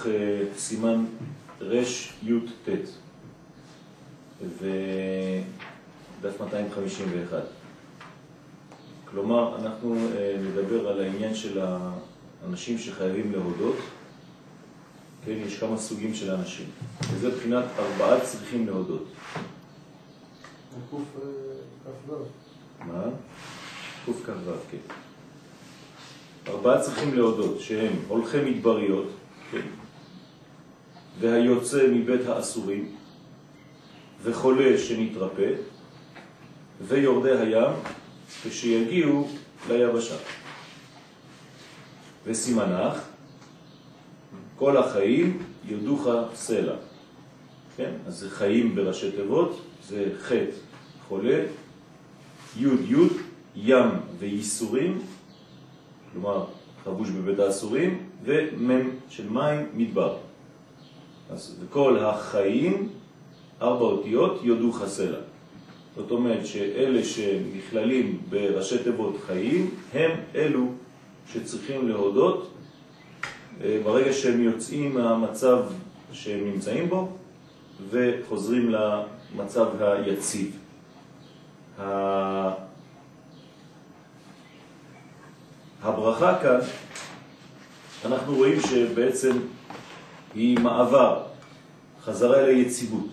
סימן אה, אה, סימן רש י' ט' ודף 251. כלומר, אנחנו אה, נדבר על העניין של האנשים שחייבים להודות. כן, יש כמה סוגים של אנשים. וזה מבחינת ארבעה צריכים להודות. מה? קכ"ו, כן. ארבעה צריכים להודות שהם הולכי מדבריות, כן, והיוצא מבית האסורים, וחולה שנתרפא, ויורדי הים כשיגיעו ליבשה. וסימנך, כל החיים יודוך סלע. כן? אז זה חיים בראשי תיבות, זה חטא חולה, י' י', ים וייסורים, כלומר חבוש בבית האסורים, ומם של מים מדבר. אז וכל החיים, ארבע אותיות, יודו חסלה. זאת אומרת שאלה שנכללים בראשי תיבות חיים, הם אלו שצריכים להודות אה, ברגע שהם יוצאים מהמצב שהם נמצאים בו וחוזרים למצב היציב. הברכה כאן, אנחנו רואים שבעצם היא מעבר, חזרה אל היציבות.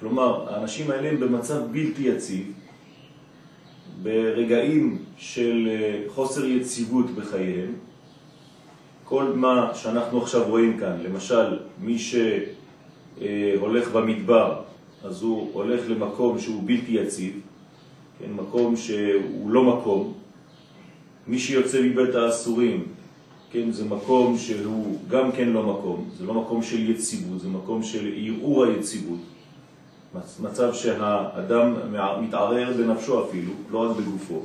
כלומר, האנשים האלה הם במצב בלתי יציב, ברגעים של אה, חוסר יציבות בחייהם. כל מה שאנחנו עכשיו רואים כאן, למשל, מי שהולך במדבר, אז הוא הולך למקום שהוא בלתי יציב, כן, מקום שהוא לא מקום, מי שיוצא מבית האסורים, כן, זה מקום שהוא גם כן לא מקום, זה לא מקום של יציבות, זה מקום של ערעור היציבות. מצב שהאדם מתערער בנפשו אפילו, לא רק בגופו.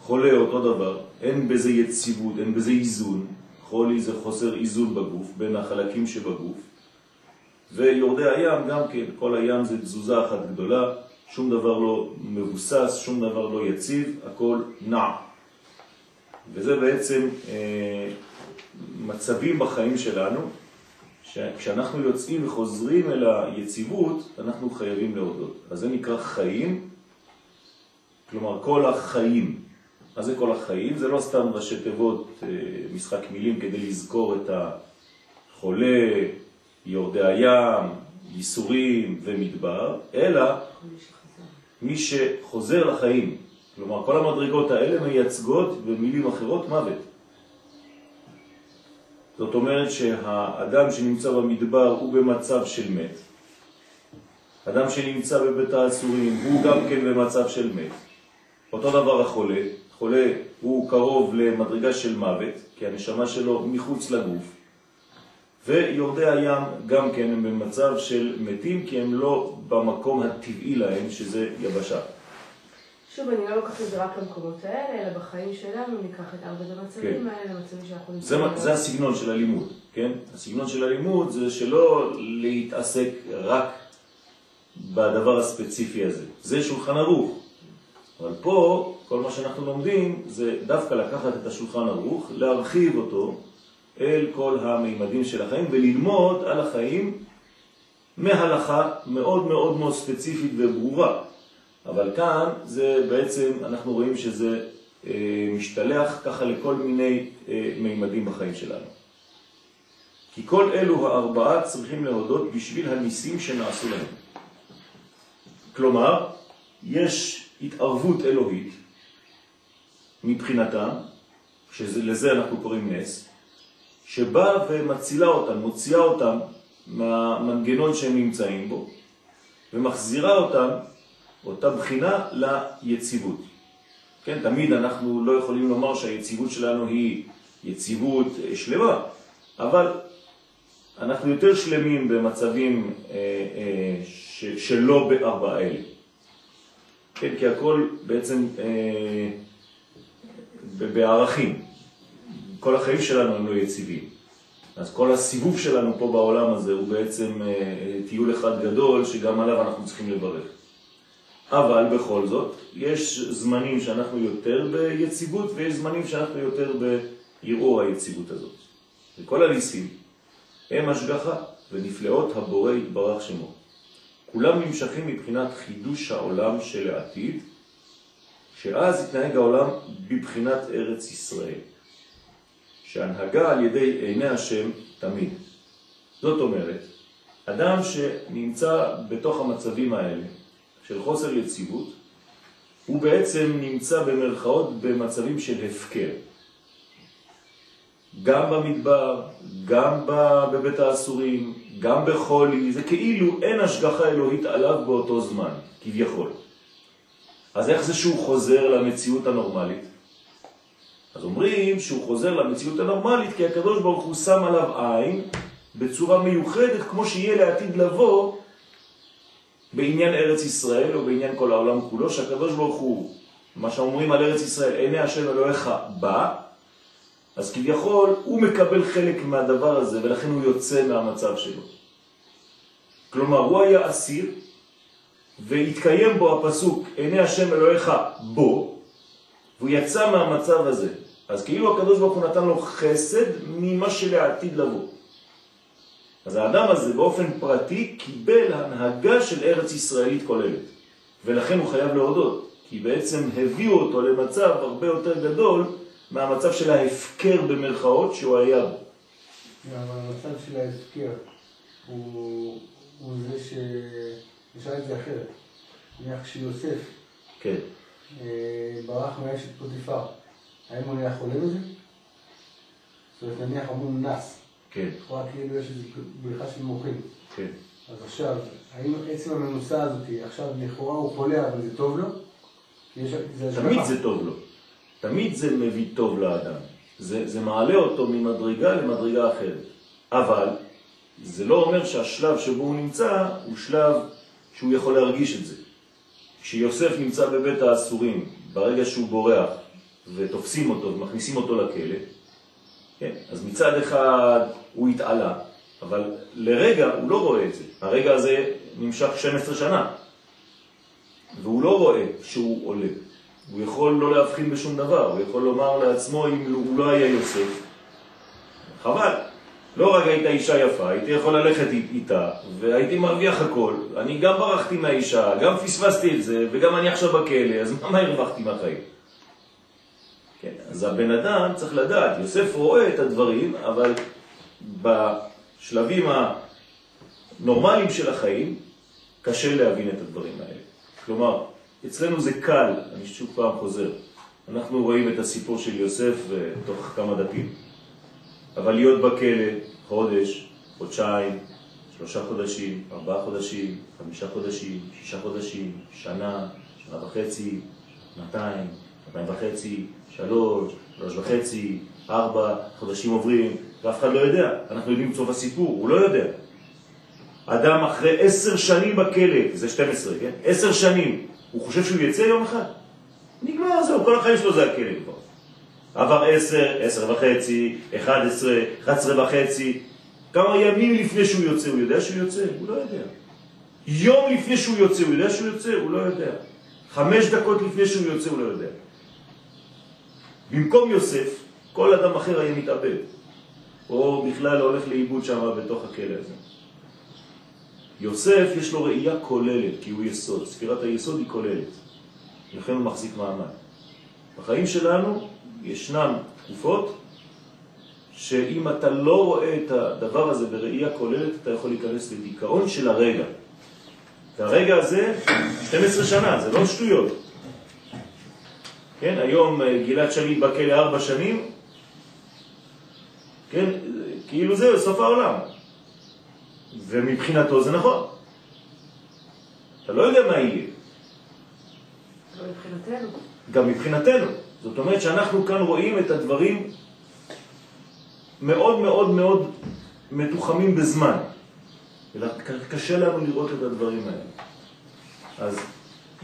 חולה אותו דבר, אין בזה יציבות, אין בזה איזון. חולי זה חוסר איזון בגוף, בין החלקים שבגוף. ויורדי הים גם כן, כל הים זה תזוזה אחת גדולה, שום דבר לא מבוסס, שום דבר לא יציב, הכל נע. וזה בעצם אה, מצבים בחיים שלנו, שכשאנחנו יוצאים וחוזרים אל היציבות, אנחנו חייבים להודות. אז זה נקרא חיים, כלומר כל החיים. מה זה כל החיים? זה לא סתם ראשי תיבות, אה, משחק מילים כדי לזכור את החולה, יורדי הים, ייסורים ומדבר, אלא מי שחוזר לחיים. כלומר, כל המדרגות האלה מייצגות במילים אחרות מוות. זאת אומרת שהאדם שנמצא במדבר הוא במצב של מת. אדם שנמצא בבית האסורים הוא גם כן במצב של מת. אותו דבר החולה, חולה הוא קרוב למדרגה של מוות, כי הנשמה שלו מחוץ לגוף. ויורדי הים גם כן הם במצב של מתים, כי הם לא במקום הטבעי להם, שזה יבשה. שוב, אני לא לוקחת את זה רק למקומות האלה, אלא בחיים שלנו ניקח את ארבעת המצבים כן. האלה, למצבים שאנחנו נמצאים. זה, זה הסגנון של הלימוד, כן? הסגנון של הלימוד זה שלא להתעסק רק בדבר הספציפי הזה. זה שולחן ערוך. אבל פה, כל מה שאנחנו לומדים זה דווקא לקחת את השולחן ערוך, להרחיב אותו אל כל המימדים של החיים וללמוד על החיים מהלכה מאוד מאוד מאוד ספציפית וברורה. אבל כאן זה בעצם, אנחנו רואים שזה אה, משתלח ככה לכל מיני אה, מימדים בחיים שלנו. כי כל אלו הארבעה צריכים להודות בשביל הניסים שנעשו להם. כלומר, יש התערבות אלוהית מבחינתם, שלזה אנחנו קוראים נס, שבאה ומצילה אותם, מוציאה אותם מהמנגנון שהם נמצאים בו, ומחזירה אותם אותה בחינה ליציבות. כן, תמיד אנחנו לא יכולים לומר שהיציבות שלנו היא יציבות שלמה, אבל אנחנו יותר שלמים במצבים אה, אה, שלא בארבע אלה. כן, כי הכל בעצם אה, בערכים. כל החיים שלנו הם לא יציבים. אז כל הסיבוב שלנו פה בעולם הזה הוא בעצם אה, טיול אחד גדול שגם עליו אנחנו צריכים לברך. אבל בכל זאת, יש זמנים שאנחנו יותר ביציבות ויש זמנים שאנחנו יותר בערעור היציבות הזאת. וכל הניסים הם השגחה ונפלאות הבורא יתברך שמו. כולם נמשכים מבחינת חידוש העולם של העתיד, שאז יתנהג העולם בבחינת ארץ ישראל, שהנהגה על ידי עיני השם תמיד. זאת אומרת, אדם שנמצא בתוך המצבים האלה של חוסר יציבות, הוא בעצם נמצא במרכאות במצבים של הפקר. גם במדבר, גם בבית האסורים, גם בחולי, זה כאילו אין השגחה אלוהית עליו באותו זמן, כביכול. אז איך זה שהוא חוזר למציאות הנורמלית? אז אומרים שהוא חוזר למציאות הנורמלית כי הקדוש ברוך הוא שם עליו עין בצורה מיוחדת כמו שיהיה לעתיד לבוא בעניין ארץ ישראל או בעניין כל העולם כולו, שהקדוש ברוך הוא, מה שאומרים על ארץ ישראל, עיני השם אלוהיך בא, אז כביכול הוא מקבל חלק מהדבר הזה ולכן הוא יוצא מהמצב שלו. כלומר, הוא היה אסיר והתקיים בו הפסוק עיני השם אלוהיך בו והוא יצא מהמצב הזה. אז כאילו הקדוש ברוך הוא נתן לו חסד ממה שלעתיד לבוא. אז האדם הזה באופן פרטי קיבל הנהגה של ארץ ישראלית כוללת. ולכן הוא חייב להודות, כי בעצם הביאו אותו למצב הרבה יותר גדול מהמצב של ההפקר במרכאות שהוא היה בו. אבל המצב של ההפקר הוא, הוא זה ש... נשאל את זה אחרת. נניח שיוסף כן. אה, ברח מאשת פוטיפר, האם הוא נהיה חולה בזה? זאת אומרת, נניח אומרים נס. כן. לכאורה כאילו יש איזו בריחה של מוחים. כן. אז עכשיו, האם עצם המנוסה הזאת, עכשיו לכאורה הוא חולה, אבל זה טוב לו? תמיד זה טוב לו. תמיד זה מביא טוב לאדם. זה, זה מעלה אותו ממדרגה למדרגה אחרת. אבל זה לא אומר שהשלב שבו הוא נמצא הוא שלב שהוא יכול להרגיש את זה. כשיוסף נמצא בבית האסורים, ברגע שהוא בורח ותופסים אותו ומכניסים אותו לכלא, כן, אז מצד אחד הוא התעלה, אבל לרגע הוא לא רואה את זה. הרגע הזה נמשך 12 שנה, והוא לא רואה שהוא עולה. הוא יכול לא להבחין בשום דבר, הוא יכול לומר לעצמו אם הוא לא היה יוסף. חבל. לא רק הייתה אישה יפה, הייתי יכול ללכת איתה, והייתי מרוויח הכל. אני גם ברחתי מהאישה, גם פספסתי את זה, וגם אני עכשיו בכלא, אז מה הרווחתי מהחיים? כן, אז הבן אדם צריך לדעת, יוסף רואה את הדברים, אבל בשלבים הנורמליים של החיים קשה להבין את הדברים האלה. כלומר, אצלנו זה קל, אני שוב פעם חוזר, אנחנו רואים את הסיפור של יוסף תוך כמה דפים. אבל להיות בכלא חודש, חודשיים, שלושה חודשים, ארבעה חודשים, חמישה חודשים, שישה חודשים, שנה, שנה וחצי, שנתיים, שנתיים וחצי, שלוש, שלוש וחצי, ארבע, חודשים עוברים, ואף אחד לא יודע. אנחנו יודעים בסוף הסיפור, הוא לא יודע. אדם אחרי עשר שנים בכלא, זה 12, כן? עשר שנים, הוא חושב שהוא יצא יום אחד? נגמר זהו, כל החיים שלו זה הכלא כבר. עבר עשר, עשר וחצי, אחד עשרה, אחד עשרה וחצי, כמה ימים לפני שהוא יוצא, הוא יודע שהוא יוצא? הוא לא יודע. יום לפני שהוא יוצא, הוא יודע שהוא יוצא? הוא לא יודע. חמש דקות לפני שהוא יוצא, הוא לא יודע. במקום יוסף, כל אדם אחר היה מתאבד, או בכלל הולך לאיבוד שם בתוך הכלא הזה. יוסף יש לו ראייה כוללת, כי הוא יסוד. ספירת היסוד היא כוללת. לכן הוא מחזיק מעמד. בחיים שלנו ישנם תקופות שאם אתה לא רואה את הדבר הזה בראייה כוללת, אתה יכול להיכנס לדיכאון של הרגע. והרגע הזה, 12 שנה, זה לא שטויות. כן, היום אה, גלעד שליט בכלא ארבע שנים, כן, כאילו זהו, סוף העולם. ומבחינתו זה נכון. אתה לא יודע מה יהיה. גם מבחינתנו. גם מבחינתנו. זאת אומרת שאנחנו כאן רואים את הדברים מאוד מאוד מאוד מתוחמים בזמן. קשה לנו לראות את הדברים האלה. אז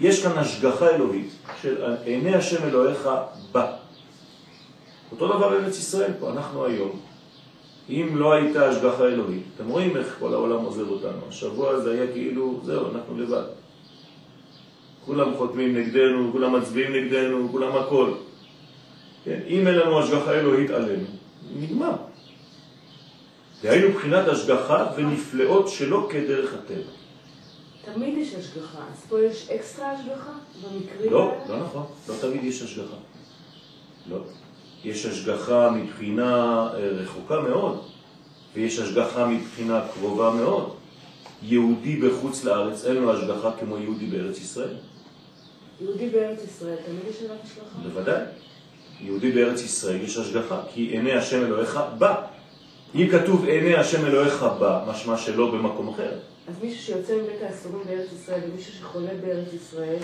יש כאן השגחה אלוהית של עיני השם אלוהיך בא. אותו דבר ארץ ישראל פה, אנחנו היום. אם לא הייתה השגחה אלוהית, אתם רואים איך כל העולם עוזב אותנו. השבוע הזה היה כאילו, זהו, אנחנו לבד. כולם חותמים נגדנו, כולם מצביעים נגדנו, כולם הכל. כן? אם אין לנו השגחה אלוהית עלינו, נגמר. דהיינו בחינת השגחה ונפלאות שלא כדרך הטבע. תמיד יש השגחה, אז פה יש אקסטרה השגחה במקרים לא, האלה? לא נכון, לא תמיד יש השגחה. לא. יש השגחה מבחינה אה, רחוקה מאוד, ויש השגחה מבחינה קרובה מאוד. יהודי בחוץ לארץ אין לו השגחה כמו יהודי בארץ ישראל. יהודי בארץ ישראל, תמיד יש עליו השגחה? בוודאי. יהודי בארץ ישראל יש השגחה, כי עיני השם אלוהיך בא. אם כתוב עיני השם אלוהיך בא, משמע שלא במקום אחר. אז מישהו שיוצא מבית האסורים בארץ ישראל, ומישהו שחולה בארץ ישראל,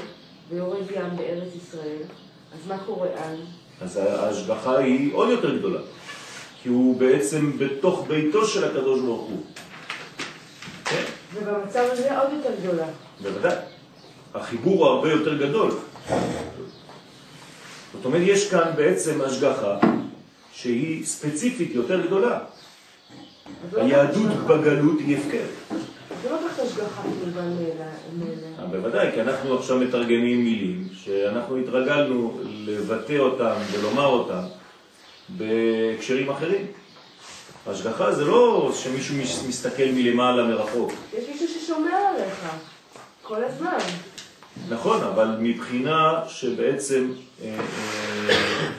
ויורד ים בארץ ישראל, אז מה קורה אז? אז ההשגחה היא עוד יותר גדולה, כי הוא בעצם בתוך ביתו של הקדוש ברוך הוא. כן, ובמצב הזה עוד יותר גדולה. בוודאי. החיבור הוא הרבה יותר גדול. זאת אומרת, יש כאן בעצם השגחה שהיא ספציפית יותר גדולה. לא היהדות. בגלות היא הפקר. מאליה- מאליה. אה, בוודאי, כי אנחנו עכשיו מתרגמים מילים שאנחנו התרגלנו לבטא אותם ולומר אותם בהקשרים אחרים. השגחה זה לא שמישהו מסתכל מלמעלה מרחוק. יש מישהו ששומר עליך כל הזמן. נכון, אבל מבחינה שבעצם... אה, אה,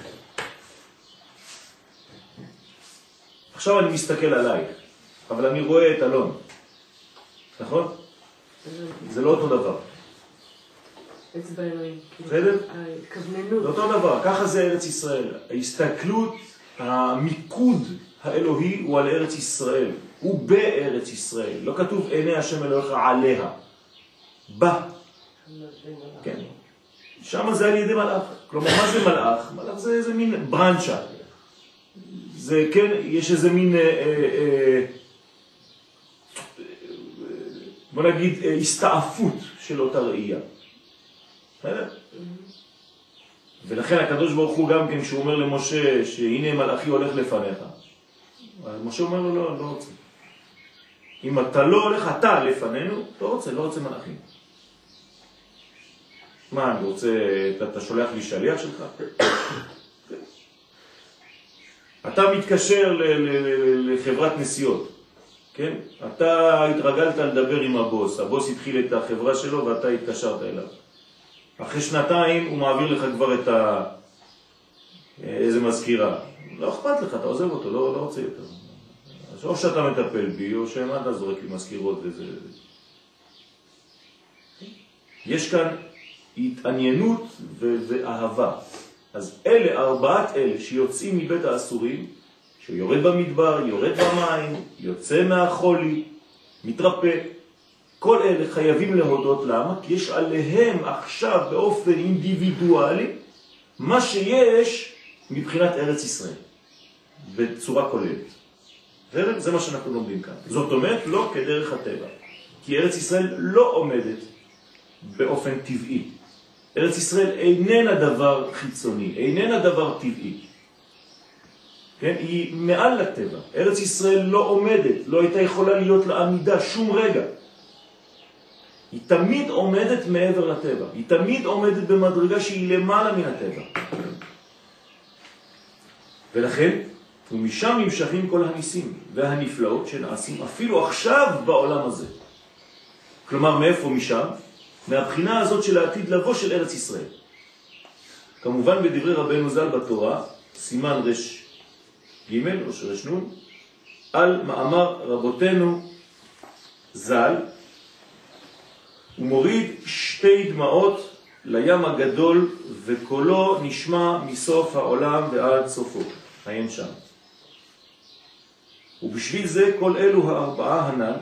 עכשיו אני מסתכל עלייך, אבל אני רואה את אלון, נכון? זה לא אותו דבר. אצבע אלוהים. בסדר? ההתכווננות. זה אותו דבר, ככה זה ארץ ישראל. ההסתכלות, המיקוד האלוהי הוא על ארץ ישראל, הוא בארץ ישראל. לא כתוב עיני השם אלוהיך עליה, בה, כן. שם זה על ידי מלאך. כלומר, מה זה מלאך? מלאך זה איזה מין ברנצ'ה. זה כן, יש איזה מין, אה, אה, בוא נגיד, אה, הסתעפות של אותה ראייה. ולכן הקדוש ברוך הוא גם כן, כשהוא אומר למשה שהנה מלאכי הולך לפניך, משה אומר לו לא, לא רוצה. אם אתה לא הולך אתה לפנינו, לא רוצה, לא רוצה מלאכים. מה, אני רוצה, אתה, אתה שולח לי שליח שלך? אתה מתקשר לחברת נסיעות, כן? אתה התרגלת לדבר עם הבוס, הבוס התחיל את החברה שלו ואתה התקשרת אליו. אחרי שנתיים הוא מעביר לך כבר את ה... איזה מזכירה. לא אכפת לך, אתה עוזב אותו, לא, לא רוצה יותר. אז או שאתה מטפל בי, או שמה אתה זורק לי מזכירות וזה... יש כאן התעניינות ואהבה. אז אלה, ארבעת אלה שיוצאים מבית האסורים, שיורד במדבר, יורד במים, יוצא מהחולי, מתרפא, כל אלה חייבים להודות למה? כי יש עליהם עכשיו באופן אינדיבידואלי מה שיש מבחינת ארץ ישראל, בצורה כוללת. זה מה שאנחנו לומדים כאן. זאת אומרת, לא כדרך הטבע. כי ארץ ישראל לא עומדת באופן טבעי. ארץ ישראל איננה דבר חיצוני, איננה דבר טבעי. כן? היא מעל לטבע. ארץ ישראל לא עומדת, לא הייתה יכולה להיות לעמידה שום רגע. היא תמיד עומדת מעבר לטבע, היא תמיד עומדת במדרגה שהיא למעלה מן הטבע. ולכן, ומשם נמשכים כל הניסים והנפלאות שנעשים אפילו עכשיו בעולם הזה. כלומר, מאיפה משם? מהבחינה הזאת של העתיד לבוא של ארץ ישראל. כמובן בדברי רבנו ז"ל בתורה, סימן רש ג' או שרש נ', על מאמר רבותינו ז"ל, הוא מוריד שתי דמעות לים הגדול וקולו נשמע מסוף העולם ועד סופו. עיין שם. ובשביל זה כל אלו הארבעה הנ"ל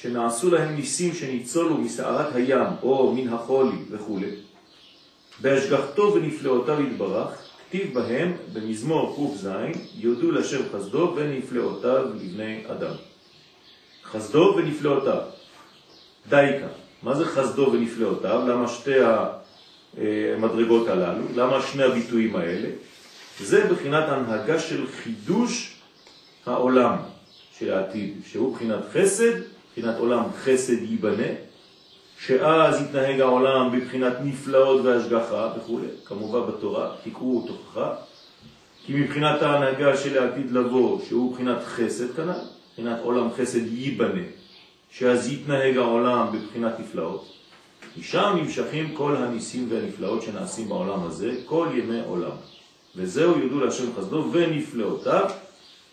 שנעשו להם ניסים שניצולו מסערת הים או מן החולי וכו', בהשגחתו ונפלאותיו יתברך, כתיב בהם במזמור ק"ז, יודו לשם חסדו ונפלאותיו לבני אדם. חסדו ונפלאותיו. דייקה. מה זה חסדו ונפלאותיו? למה שתי המדרגות הללו? למה שני הביטויים האלה? זה בחינת הנהגה של חידוש העולם של העתיד, שהוא בחינת חסד, בחינת עולם חסד ייבנה, שאז יתנהג העולם בבחינת נפלאות והשגחה וכו', כמובן בתורה, תקראו תוכחה, כי מבחינת ההנהגה של העתיד לבוא, שהוא בחינת חסד כנ"ל, מבחינת עולם חסד ייבנה, שאז יתנהג העולם בבחינת נפלאות, משם נמשכים כל הניסים והנפלאות שנעשים בעולם הזה, כל ימי עולם. וזהו יודו להשם חסדו ונפלאותיו,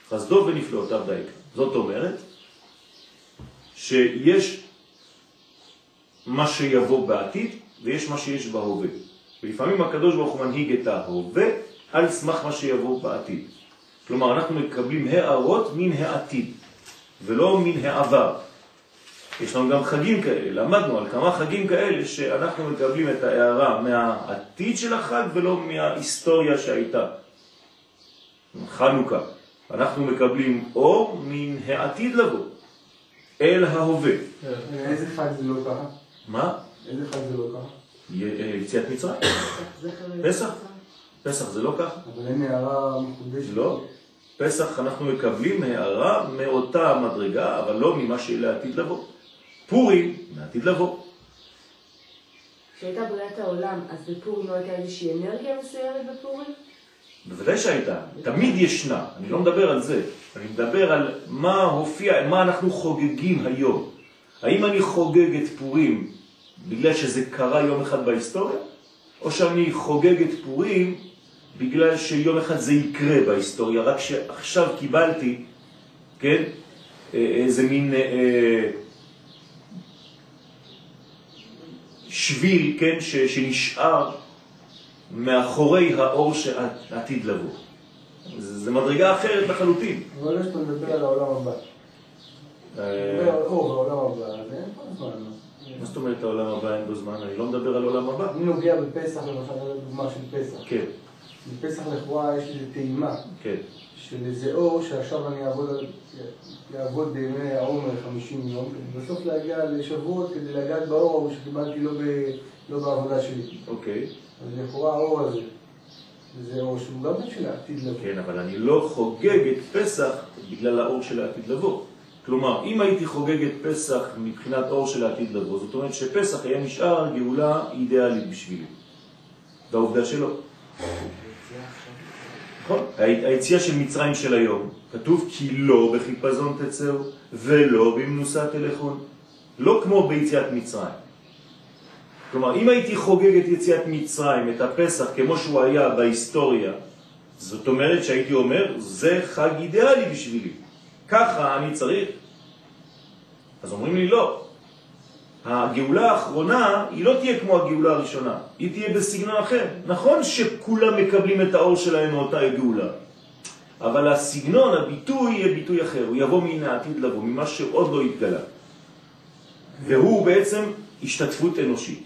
חסדו ונפלאותיו דייקה. זאת אומרת שיש מה שיבוא בעתיד ויש מה שיש בהווה. ולפעמים הקדוש ברוך הוא מנהיג את ההווה על סמך מה שיבוא בעתיד. כלומר, אנחנו מקבלים הערות מן העתיד, ולא מן העבר. יש לנו גם חגים כאלה, למדנו על כמה חגים כאלה שאנחנו מקבלים את ההערה מהעתיד של החג ולא מההיסטוריה שהייתה. חנוכה. אנחנו מקבלים אור מן העתיד לבוא, אל ההווה. איזה חג זה לא ככה? מה? איזה חג זה לא ככה? יציאת מצרים. פסח? פסח זה לא ככה? אבל אין הערה מחודשת. לא. פסח אנחנו מקבלים הערה מאותה מדרגה, אבל לא ממה שלעתיד לבוא. פורים, מעתיד לבוא. כשהייתה בריאת העולם, אז בפורים לא הייתה איזושהי אנרגיה מסוימת בפורים? בוודאי שהייתה, תמיד ישנה, אני לא מדבר על זה, אני מדבר על מה הופיע, מה אנחנו חוגגים היום. האם אני חוגג את פורים בגלל שזה קרה יום אחד בהיסטוריה, או שאני חוגג את פורים בגלל שיום אחד זה יקרה בהיסטוריה, רק שעכשיו קיבלתי, כן, איזה מין אה, אה, שביל, כן, ש, שנשאר מאחורי האור שעתיד לבוא. זה מדרגה אחרת לחלוטין. אבל יש פה לדבר על העולם הבא. לדבר על אור בעולם הבא, אז אין פה זמן. מה זאת אומרת העולם הבא אין בו זמן? אני לא מדבר על עולם הבא. אני נוגע בפסח, למשל, דוגמה של פסח. כן, בפסח לכאורה יש איזו טעימה כן, של איזה אור שעכשיו אני אעבוד, בימי העומר 50 יום, ובסוף להגיע לשבועות כדי לגעת באור ההוא שקיבלתי לא, ב, לא בעבודה שלי. אוקיי. אז לכאורה האור הזה, זה אור שהוא גם של העתיד לבוא. כן, אבל אני לא חוגג את פסח בגלל האור של העתיד לבוא. כלומר, אם הייתי חוגג את פסח מבחינת אור של העתיד לבוא, זאת אומרת שפסח היה נשאר גאולה אידיאלית בשבילי. והעובדה שלא. נכון? היציאה של מצרים של היום, כתוב כי לא בחיפזון תצאו ולא במנוסה תלכון. לא כמו ביציאת מצרים. כלומר, אם הייתי חוגג את יציאת מצרים, את הפסח, כמו שהוא היה בהיסטוריה, זאת אומרת שהייתי אומר, זה חג אידיאלי בשבילי. ככה אני צריך. אז אומרים לי, לא. הגאולה האחרונה היא לא תהיה כמו הגאולה הראשונה, היא תהיה בסגנון אחר. נכון שכולם מקבלים את האור שלהם מאותה גאולה, אבל הסגנון, הביטוי יהיה ביטוי אחר, הוא יבוא מן העתיד לבוא, ממה שעוד לא התגלה. והוא בעצם השתתפות אנושית,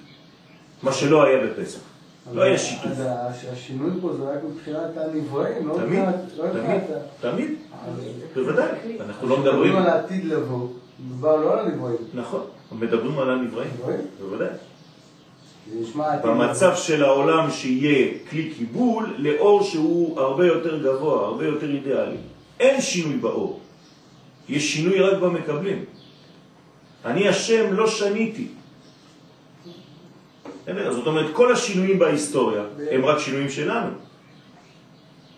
מה שלא היה בפסח. לא היה שיתוף. אז הש- השינוי פה זה רק מבחינת הנבראים, לא תמיד, מבחינת... לא תמיד, תמיד, בוודאי. אנחנו לא מדברים על העתיד לבוא, מדובר לא על הנבראים. נכון, מדברים על הנבראים, נבראים? בוודאי. במצב של העולם שיהיה כלי קיבול לאור שהוא הרבה יותר גבוה, הרבה יותר אידיאלי. אין שינוי באור. יש שינוי רק במקבלים. אני השם לא שניתי. בסדר? זאת אומרת, כל השינויים בהיסטוריה הם רק שינויים שלנו.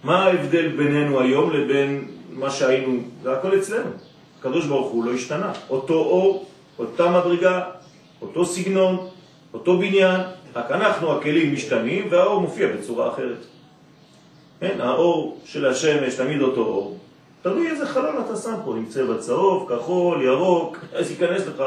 מה ההבדל בינינו היום לבין מה שהיינו? זה הכל אצלנו. הקדוש ברוך הוא לא השתנה. אותו אור, אותה מדרגה, אותו סגנון, אותו בניין, רק אנחנו, הכלים, משתנים והאור מופיע בצורה אחרת. כן, האור של השמש תמיד אותו אור. תלוי איזה חלון אתה שם פה, עם צבע צהוב, כחול, ירוק, אז ייכנס לך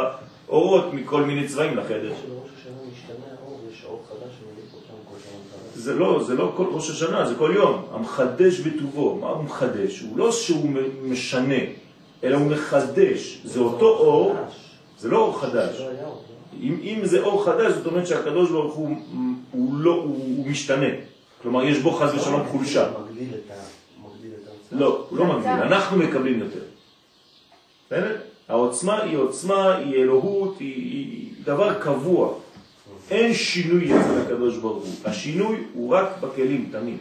אורות מכל מיני צבעים לחדר. שבראש השנה משתנה האור, יש אור חדש שמדליק אותם כל פעם מחדש. זה לא, זה לא כל ראש השנה, זה כל יום. המחדש בטובו, מה הוא מחדש? הוא לא שהוא משנה, אלא הוא מחדש. זה אותו אור. זה לא אור חדש. לא לא? אם, אם זה אור חדש, זאת אומרת שהקדוש ברוך הוא, הוא לא, הוא, הוא משתנה. כלומר, יש בו חז ושלום חולשה. מגדיל את ה... מגדיל את העוצמה. לא, הוא לא מגדיל, אנחנו מקבלים יותר. בסדר? העוצמה היא עוצמה, היא אלוהות, היא, היא דבר קבוע. אין שינוי אצל הקדוש ברוך הוא. השינוי הוא רק בכלים, תמיד.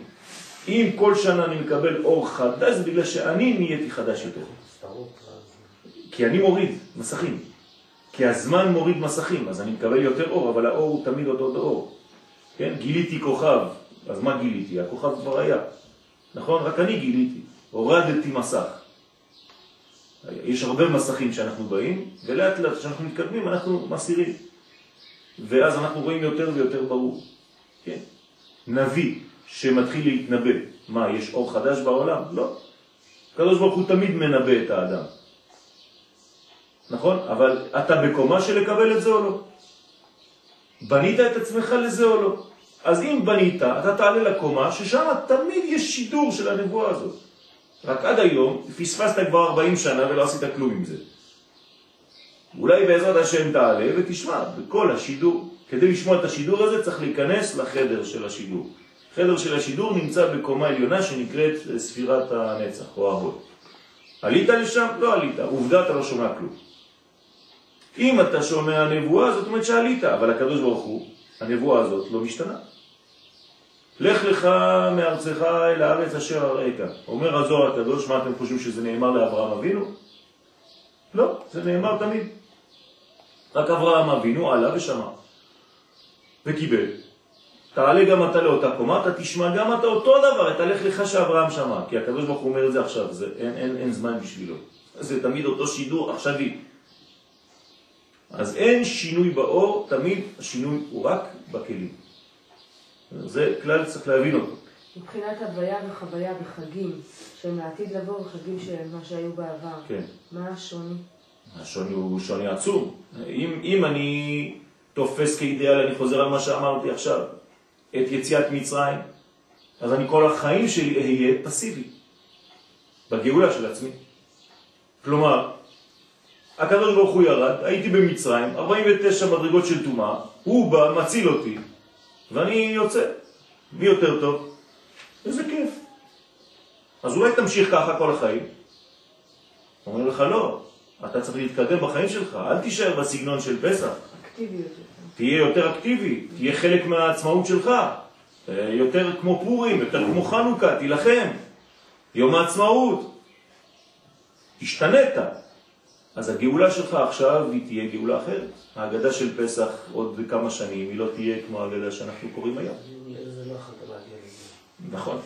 אם כל שנה אני מקבל אור חדש, זה בגלל שאני נהייתי חדש יותר. כי אני מוריד מסכים. כי הזמן מוריד מסכים, אז אני מקבל יותר אור, אבל האור הוא תמיד אותו אור. כן? גיליתי כוכב, אז מה גיליתי? הכוכב כבר היה. נכון? רק אני גיליתי. הורדתי מסך. יש הרבה מסכים שאנחנו באים, ולאט לאט כשאנחנו מתקדמים אנחנו מסירים. ואז אנחנו רואים יותר ויותר ברור. כן. נביא שמתחיל להתנבא, מה, יש אור חדש בעולם? לא. הקדוש ברוך הוא תמיד מנבא את האדם. נכון? אבל אתה בקומה של לקבל את זה או לא? בנית את עצמך לזה או לא? אז אם בנית, אתה תעלה לקומה ששם תמיד יש שידור של הנבואה הזאת. רק עד היום פספסת כבר 40 שנה ולא עשית כלום עם זה. אולי בעזרת השם תעלה ותשמע בכל השידור. כדי לשמוע את השידור הזה צריך להיכנס לחדר של השידור. חדר של השידור נמצא בקומה עליונה שנקראת ספירת הנצח או ההוד. עלית לשם? לא עלית. עובדה אתה לא שומע כלום. אם אתה שומע נבואה, זאת אומרת שעלית, אבל הקדוש ברוך הוא, הנבואה הזאת לא משתנה. לך לך מארצך אל הארץ אשר אראך. אומר הזוהר הקדוש, מה אתם חושבים שזה נאמר לאברהם אבינו? לא, זה נאמר תמיד. רק אברהם אבינו עלה ושמע וקיבל. תעלה גם אתה לאותה קומה, אתה תשמע גם אתה אותו דבר, אתה לך לך שאברהם שמע, כי הקדוש ברוך הוא אומר את זה עכשיו, זה, אין, אין, אין זמן בשבילו. זה תמיד אותו שידור עכשווי. אז אין שינוי באור, תמיד השינוי הוא רק בכלים. זה כלל צריך להבין אותו. מבחינת הוויה וחוויה בחגים, שהם לעתיד לבוא, וחגים שהם מה שהיו בעבר, כן. מה השוני? השוני הוא שוני עצום. אם, אם אני תופס כאידאל, אני חוזר על מה שאמרתי עכשיו, את יציאת מצרים, אז אני כל החיים שלי אהיה פסיבי, בגאולה של עצמי. כלומר, הקדוש ברוך הוא ירד, הייתי במצרים, 49 מדרגות של טומאה, הוא בא, מציל אותי, ואני יוצא. מי יותר טוב? איזה כיף. אז אולי תמשיך ככה כל החיים? אומר לך לא, אתה צריך להתקדם בחיים שלך, אל תישאר בסגנון של פסח. אקטיביות. תהיה יותר אקטיבי, תהיה חלק מהעצמאות שלך, אה, יותר כמו פורים, יותר כמו חנוכה, תילחם. יום העצמאות. השתנית. אז הגאולה שלך עכשיו היא תהיה גאולה אחרת. ההגדה של פסח עוד כמה שנים היא לא תהיה כמו ההגדה שאנחנו קוראים היום. זה לא. נכון.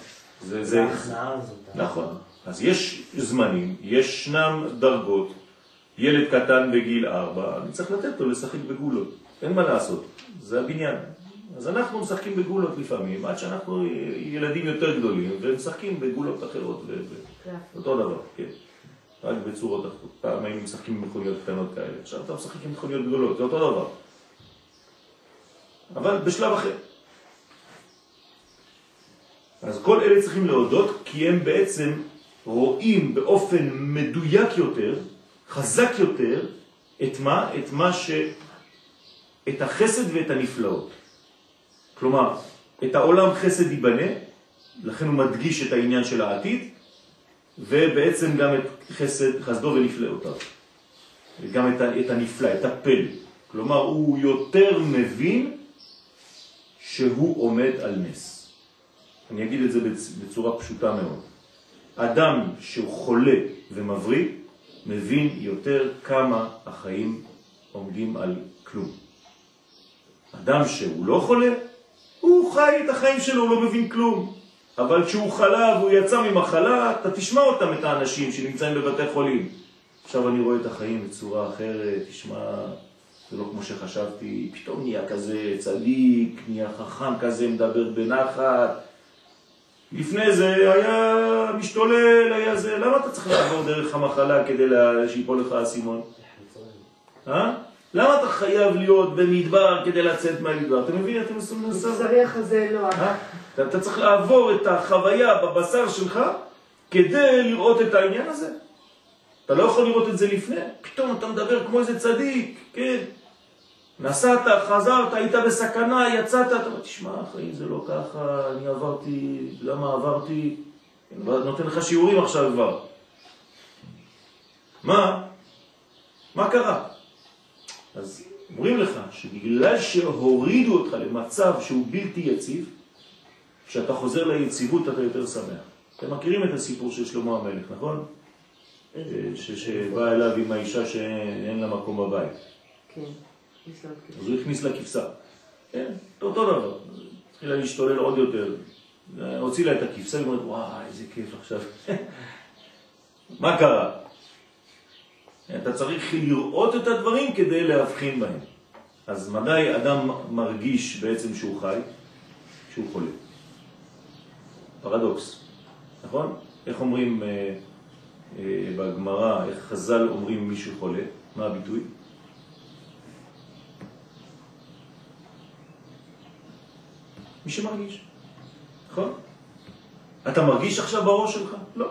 זה, זה הזאת. נכון. אז יש זמנים, ישנם דרגות. ילד קטן בגיל ארבע, אני צריך לתת לו לשחק בגולות. אין מה לעשות, זה הבניין. אז אנחנו משחקים בגולות לפעמים, עד שאנחנו ילדים יותר גדולים, ומשחקים בגולות אחרות, ו- ו- אותו דבר, כן. רק בצורות אחרות. פעם היינו משחקים עם מכוניות קטנות כאלה, עכשיו אתה משחק עם מכוניות גדולות, זה אותו דבר. אבל בשלב אחר. אז כל אלה צריכים להודות, כי הם בעצם רואים באופן מדויק יותר, חזק יותר, את מה? את מה ש... את החסד ואת הנפלאות. כלומר, את העולם חסד ייבנה, לכן הוא מדגיש את העניין של העתיד, ובעצם גם את חסד, חסדו ונפלאותיו. וגם את, את הנפלא, את הפל. כלומר, הוא יותר מבין שהוא עומד על נס. אני אגיד את זה בצ- בצורה פשוטה מאוד. אדם שהוא חולה ומבריא, מבין יותר כמה החיים עומדים על כלום. אדם שהוא לא חולה, הוא חי את החיים שלו, הוא לא מבין כלום. אבל כשהוא חלה והוא יצא ממחלה, אתה תשמע אותם, את האנשים שנמצאים בבתי חולים. עכשיו אני רואה את החיים בצורה אחרת, תשמע, זה לא כמו שחשבתי, פתאום נהיה כזה צדיק, נהיה חכם כזה, מדבר בנחת. לפני זה היה משתולל, היה זה, למה אתה צריך לעבור דרך המחלה כדי לה- שיפול לך האסימון? אה? למה אתה חייב להיות במדבר כדי לצאת מהמדבר? אתה מבין? אתם עושים לזה? בשרי החזה לא. אה? אתה צריך לעבור את החוויה בבשר שלך כדי לראות את העניין הזה. אתה לא יכול לראות את זה לפני. פתאום אתה מדבר כמו איזה צדיק, כן? נסעת, חזרת, היית בסכנה, יצאת, אתה אומר, תשמע, החיים זה לא ככה, אני עברתי, למה עברתי? אני נותן לך שיעורים עכשיו כבר. מה? מה קרה? אז אומרים לך שבגלל שהורידו אותך למצב שהוא בלתי יציב, כשאתה חוזר ליציבות אתה יותר שמח. אתם מכירים את הסיפור של שלמה המלך, נכון? אה, ש- שבא אליו עם האישה שאין לה מקום בבית. כן. אז הוא הכניס לה כבשה. כן, אותו דבר. התחילה להשתולל עוד יותר. הוציא לה את הכבשה, היא אומרת, וואי, איזה כיף עכשיו. מה קרה? אתה צריך לראות את הדברים כדי להבחין בהם. אז מדי אדם מרגיש בעצם שהוא חי, שהוא חולה. פרדוקס, נכון? איך אומרים אה, אה, בגמרא, איך חז"ל אומרים מישהו חולה? מה הביטוי? מי שמרגיש, נכון? אתה מרגיש עכשיו בראש שלך? לא.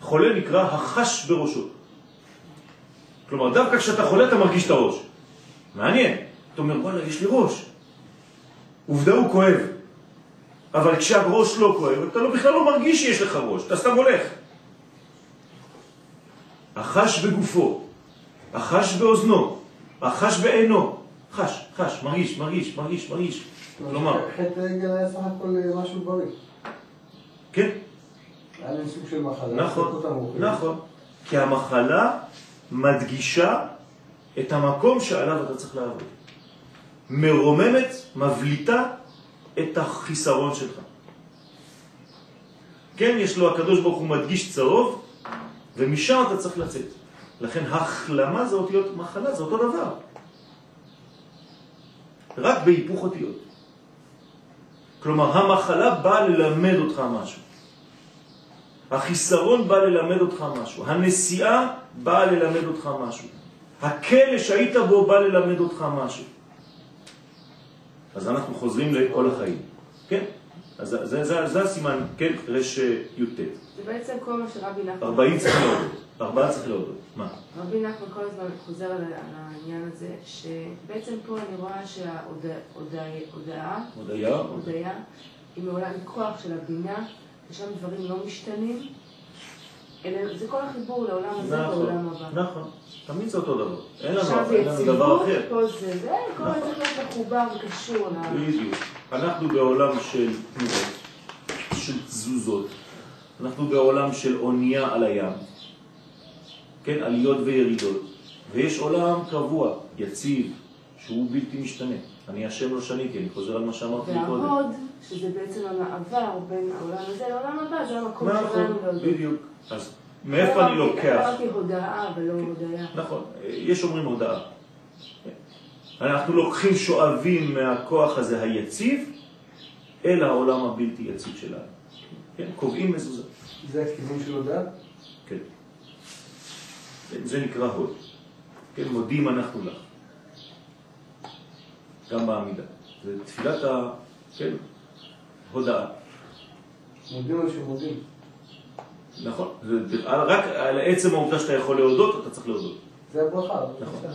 חולה נקרא החש בראשו. כלומר, דווקא כשאתה חולה אתה מרגיש את הראש. מעניין. אתה אומר, וואלה, יש לי ראש. עובדה הוא כואב. אבל כשהראש לא כואב, אתה לא, בכלל לא מרגיש שיש לך ראש, אתה סתם הולך. החש בגופו, החש באוזנו, החש בעינו. חש, חש, מרגיש, מרגיש, מרגיש, מרגיש. כלומר, חטא העגל היה סך הכל אה, משהו בריא. כן, היה להם סוג של מחלה. נכון. נכון. כי המחלה מדגישה את המקום שעליו אתה צריך לעבוד. מרוממת, מבליטה את החיסרון שלך. כן, יש לו, הקדוש ברוך הוא מדגיש צהוב, ומשם אתה צריך לצאת. לכן החלמה זה אותיות מחלה, זה אותו דבר. רק בהיפוך אותיות. כלומר, המחלה באה ללמד אותך משהו. החיסרון בא ללמד אותך משהו. הנסיעה באה ללמד אותך משהו. הכלא שהיית בו בא ללמד אותך משהו. אז אנחנו חוזרים לכל החיים. כן? אז זה, זה, זה, זה הסימן, כן? רש י"ט. זה בעצם כל מה שרבי נחמן... 40 צריך להודות. ארבעה צריך להודות. מה? רבי נחמן כל הזמן חוזר על העניין הזה, שבעצם פה אני רואה שההודעה, הודיה? היא מעולם כוח של הבינה, ושם דברים לא משתנים, אלא זה כל החיבור לעולם הזה ולעולם נכון, הבא. נכון. תמיד זה אותו דבר. אין לנו, עכשיו אין לנו דבר יציבות, אחר. פה זה זה, כל נכון. זה צריך להיות מחובר וקשור ל... בדיוק. אנחנו בעולם של תנועות, של תזוזות. אנחנו בעולם של אונייה על הים. כן, עליות וירידות. ויש עולם קבוע, יציב, שהוא בלתי משתנה. אני השם לא שניתי, אני חוזר על מה שאמרתי קודם. וההוד, שזה בעצם המעבר בין העולם הזה לעולם הבא, זה המקום נכון, שלנו להודות. בדיוק. אז מאיפה אני לוקח? אמרתי הודעה ולא הודיה. נכון, יש אומרים הודעה. אנחנו לוקחים שואבים מהכוח הזה היציב אל העולם הבלתי יציב שלנו. כן, קובעים מזוזה. זה הכיוון של הודעה? זה נקרא הוד. כן, מודים אנחנו לך. גם בעמידה. זה תפילת ה... כן, הודעה. מודים על שמודים. נכון. זה, רק על עצם העובדה שאתה יכול להודות, אתה צריך להודות. זה הברכה. נכון.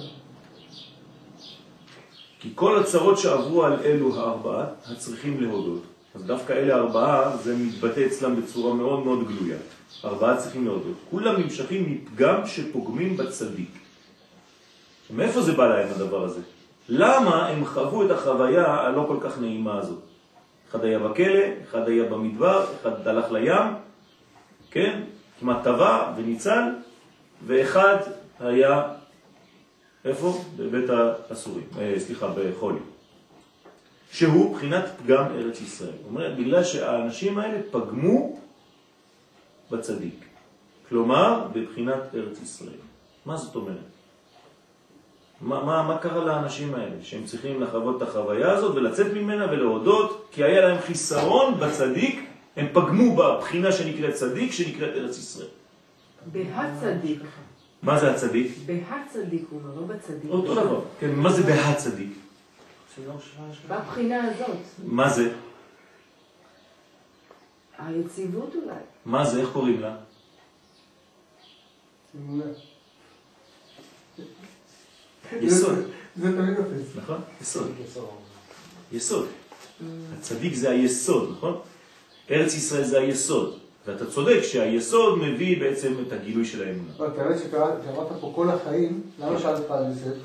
כי כל הצרות שעברו על אלו הארבעה, הצריכים להודות. אז דווקא אלה ארבעה, זה מתבטא אצלם בצורה מאוד מאוד גלויה. ארבעה צריכים להודות. כולם נמשכים מפגם שפוגמים בצדיק. מאיפה זה בא להם הדבר הזה? למה הם חוו את החוויה הלא כל כך נעימה הזאת? אחד היה בכלא, אחד היה במדבר, אחד הלך לים, כן? כמעט טבע וניצל, ואחד היה, איפה? בבית האסורים, אה, סליחה, בחולי. שהוא בחינת פגם ארץ ישראל. זאת אומרת, בגלל שהאנשים האלה פגמו בצדיק. כלומר, בבחינת ארץ ישראל. מה זאת אומרת? מה, מה, מה קרה לאנשים האלה? שהם צריכים לחוות את החוויה הזאת ולצאת ממנה ולהודות, כי היה להם חיסרון בצדיק, הם פגמו בבחינה שנקראת צדיק, שנקראת ארץ ישראל. בהצדיק. מה זה הצדיק? בהצדיק הוא אומר, לא בצדיק. אותו דבר. כן, מה זה בהצדיק? בבחינה הזאת. מה זה? היציבות אולי. מה זה? איך קוראים לה? יסוד. זה תמיד תופס. נכון? יסוד. יסוד. הצדיק זה היסוד, נכון? ארץ ישראל זה היסוד. ואתה צודק שהיסוד מביא בעצם את הגילוי של האמונה. אבל האמת שקראת פה כל החיים, למה שאלת אותך על יוסף?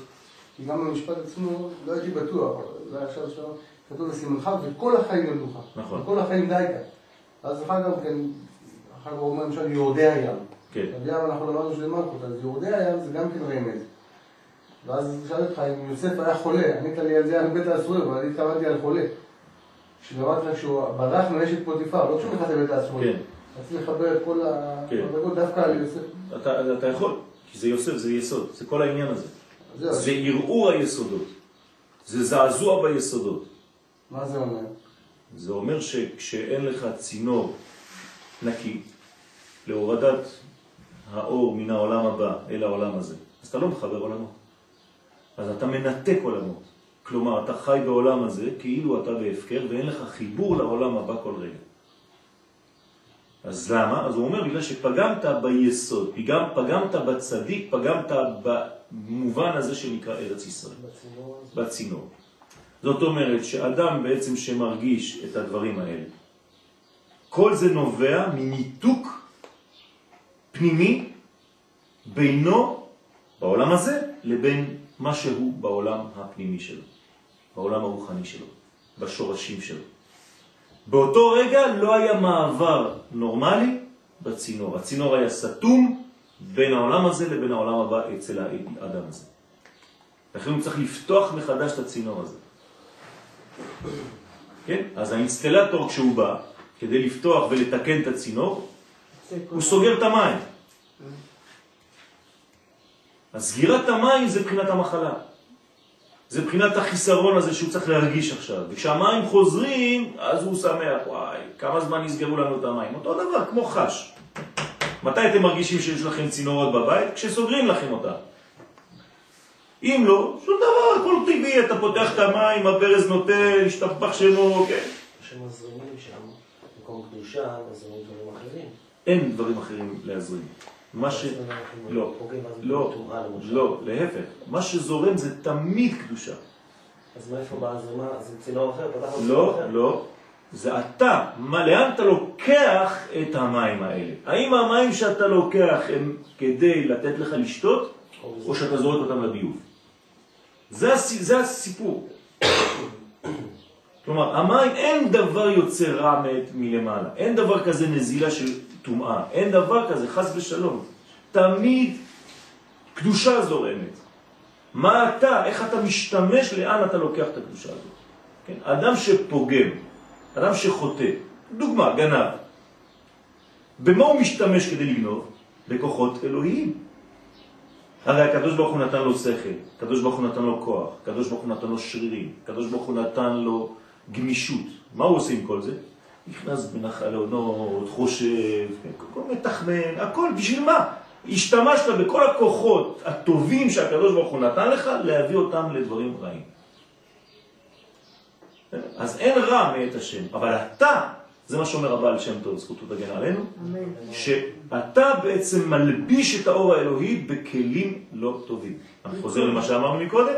כי גם במשפט עצמו לא הייתי בטוח, אבל זה היה עכשיו שם, כתוב בסימנך, וכל החיים ילדוך. נכון. וכל החיים די כאן. אז אחר כך כן, אחר כך הוא אומר למשל יורדי הים. כן. אז ים אנחנו למדנו שזה מלכות, אז יורדי הים זה גם כן רמז. ואז שאלתי אותך אם יוסף היה חולה, ענית לי על זה על בית האסורים, אבל אני התכוונתי על חולה. כשאמרתי לך שהוא ברח מאשת פוטיפר, לא כשהוא נכנס לבית האסורים. כן. רציתי לחבר את כל כן. המדרגות דווקא על יוסף. אתה, אתה יכול, כי זה יוסף, זה יסוד, זה כל העניין הזה. זה ערעור היסודות. זה זעזוע ביסודות. מה זה אומר? זה אומר שכשאין לך צינור נקי להורדת האור מן העולם הבא אל העולם הזה, אז אתה לא מחבר עולמות. אז אתה מנתק עולמות. כלומר, אתה חי בעולם הזה כאילו אתה בהפקר ואין לך חיבור לעולם הבא כל רגע. אז למה? אז הוא אומר, בגלל שפגמת ביסוד, פגם, פגמת בצדיק, פגמת במובן הזה שנקרא ארץ ישראל, בצינור. בצינור. זאת אומרת שאדם בעצם שמרגיש את הדברים האלה, כל זה נובע מניתוק פנימי בינו, בעולם הזה, לבין מה שהוא בעולם הפנימי שלו, בעולם הרוחני שלו, בשורשים שלו. באותו רגע לא היה מעבר נורמלי בצינור. הצינור היה סתום בין העולם הזה לבין העולם הבא אצל האדם הזה. לכן הוא צריך לפתוח מחדש את הצינור הזה. כן? אז האינסטלטור כשהוא בא, כדי לפתוח ולתקן את הצינור, הוא סוגר את המים. אז סגירת המים זה בחינת המחלה. זה בחינת החיסרון הזה שהוא צריך להרגיש עכשיו. וכשהמים חוזרים, אז הוא שמח, וואי, כמה זמן נסגרו לנו את המים. אותו דבר, כמו חש. מתי אתם מרגישים שיש לכם צינורות בבית? כשסוגרים לכם אותה. אם לא, שום דבר, הכל טבעי, אתה פותח את המים, הברז נותן, השתפך שמו, כן. כשמזרימים שם, במקום קדושה, מזרימים דברים אחרים. אין דברים אחרים להזרים. מה ש... לא, לא. לא, להפך. מה שזורם זה תמיד קדושה. אז מאיפה באה הזרימה? זה צינור אחר? לא? לא. זה אתה. מה, לאן אתה לוקח את המים האלה? האם המים שאתה לוקח הם כדי לתת לך לשתות, או שאתה זורק אותם לביוב? זה. זה הסיפור. כלומר, המים, אין דבר יוצא רע מאת מלמעלה. אין דבר כזה נזילה של טומאה. אין דבר כזה, חס ושלום. תמיד קדושה זורמת. מה אתה, איך אתה משתמש, לאן אתה לוקח את הקדושה הזאת. כן? אדם שפוגם, אדם שחוטא, דוגמה, גנב, במה הוא משתמש כדי לגנוב? בכוחות אלוהיים. הרי הקדוש ברוך הוא נתן לו שכל, הקדוש ברוך הוא נתן לו כוח, הקדוש ברוך הוא נתן לו שרירים, הקדוש ברוך הוא נתן לו גמישות. מה הוא עושה עם כל זה? נכנס בין החלונות, חושב, מתחמן, הכל, בשביל מה? השתמשת בכל הכוחות הטובים שהקדוש ברוך הוא נתן לך, להביא אותם לדברים רעים. אז אין רע מאת השם, אבל אתה, זה מה שאומר הבעל שם טוב, זכותו תגן עלינו, אמן. שאתה בעצם מלביש את האור האלוהי בכלים לא טובים. אני חוזר למה שאמרנו מקודם,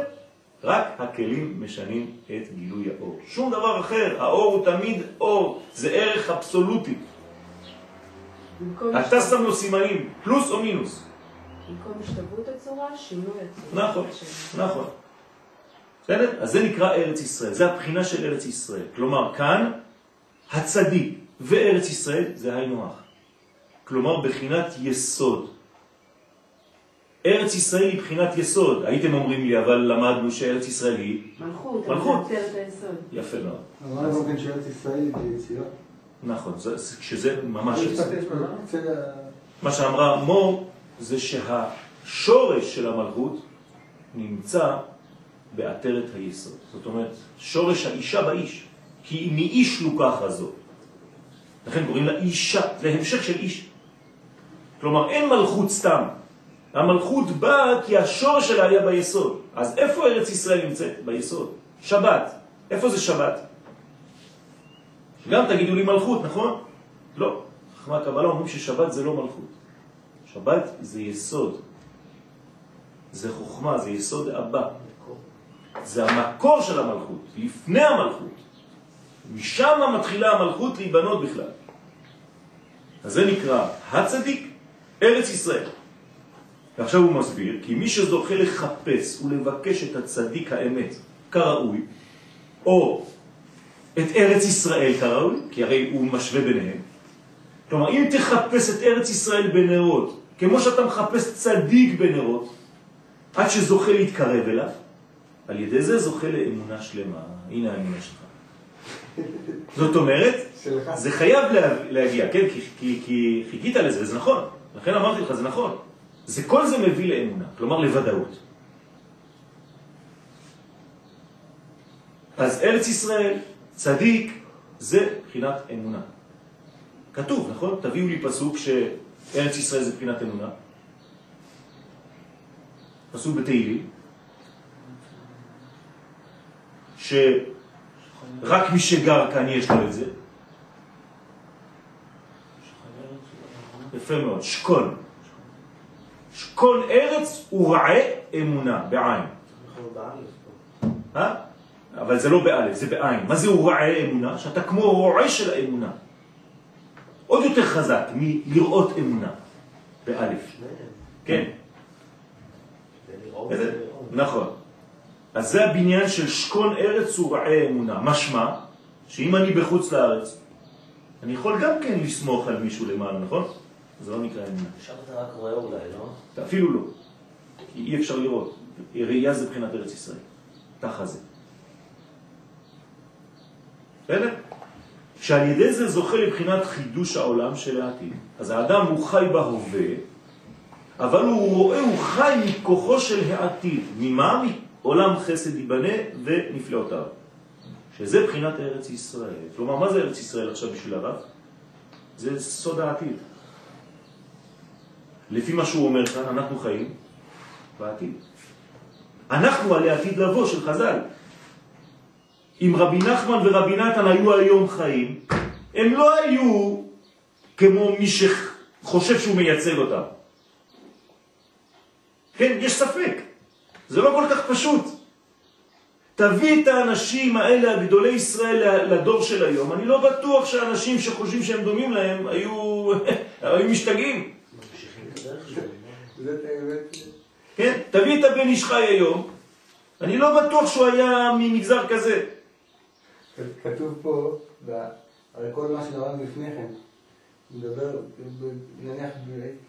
רק הכלים משנים את גילוי האור. שום דבר אחר, האור הוא תמיד אור, זה ערך אבסולוטי. אתה שם לו סימנים, פלוס או מינוס. במקום השתוות הצורה, שינוי הצורה. נכון, נכון. בסדר? אז זה נקרא ארץ ישראל, זה הבחינה של ארץ ישראל. כלומר, כאן הצדיק וארץ ישראל זה היינו הך. כלומר, בחינת יסוד. ארץ ישראל היא בחינת יסוד. הייתם אומרים לי, אבל למדנו שארץ ישראל היא... מלכות, מלכות. יפה מאוד. אבל אני מבין שארץ ישראל היא ביצירה. נכון, זה, זה- כשזה ממש מה שאמרה מור זה שהשורש של המלכות נמצא בעטרת היסוד. זאת אומרת, שורש האישה באיש, כי מאיש לוקחה זו. לכן קוראים לה אישה, זה המשך של איש. כלומר, אין מלכות סתם. המלכות באה כי השורש שלה היה ביסוד. אז איפה ארץ ישראל נמצאת? ביסוד. שבת. איפה זה שבת? גם תגידו לי מלכות, נכון? לא. חכמי הקבלה אומרים ששבת זה לא מלכות. שבת זה יסוד. זה חוכמה, זה יסוד הבא. זה המקור של המלכות, לפני המלכות. משם מתחילה המלכות להיבנות בכלל. אז זה נקרא הצדיק, ארץ ישראל. ועכשיו הוא מסביר, כי מי שזוכה לחפש ולבקש את הצדיק האמת כראוי, או את ארץ ישראל כראוי, כי הרי הוא משווה ביניהם, כלומר, אם תחפש את ארץ ישראל בנרות, כמו שאתה מחפש צדיק בנרות, עד שזוכה להתקרב אליו, על ידי זה זוכה לאמונה שלמה. הנה האמונה שלך. זאת אומרת. זה חייב לה, להגיע, כן? כי, כי, כי חיכית לזה, וזה נכון. לכן אמרתי לך, זה נכון. זה, כל זה מביא לאמונה, כלומר לוודאות. אז ארץ ישראל, צדיק, זה בחינת אמונה. כתוב, נכון? תביאו לי פסוק שארץ ישראל זה בחינת אמונה. פסוק בתהילים, שרק מי שגר כאן יש לו את זה. יפה מאוד, שקול. שקול ארץ ורעה אמונה, בעין. אה? אבל זה לא באלף, זה בעין. מה זה ורעה אמונה? שאתה כמו רועה של האמונה. עוד יותר חזק מלראות אמונה, באלף. כן. נכון. אז זה הבניין של שקון ארץ ורעה אמונה. משמע, שאם אני בחוץ לארץ, אני יכול גם כן לסמוך על מישהו למעלה, נכון? זה לא נקרא אמונה. עכשיו אתה רק רואה אולי, לא? אפילו לא. כי אי אפשר לראות. ראייה זה מבחינת ארץ ישראל. ככה זה. בסדר? שעל ידי זה זוכה לבחינת חידוש העולם של העתיד. אז האדם הוא חי בהווה, אבל הוא רואה, הוא חי מכוחו של העתיד. ממה? עולם חסד ייבנה ונפלאותיו. שזה בחינת ארץ ישראל. כלומר, מה זה ארץ ישראל עכשיו בשביל הרב? זה סוד העתיד. לפי מה שהוא אומר כאן, אנחנו חיים בעתיד. אנחנו על העתיד לבוא של חז"ל. אם רבי נחמן ורבי נתן היו היום חיים, הם לא היו כמו מי שחושב שהוא מייצג אותם. כן, יש ספק. זה לא כל כך פשוט. תביא את האנשים האלה, הגדולי ישראל, לדור של היום. אני לא בטוח שאנשים שחושבים שהם דומים להם היו, היו משתגעים. כן, תביא את הבן איש חי היום. אני לא בטוח שהוא היה ממגזר כזה. כתוב פה, הרי כל מה שלמדנו לפני כן, מדבר, נניח,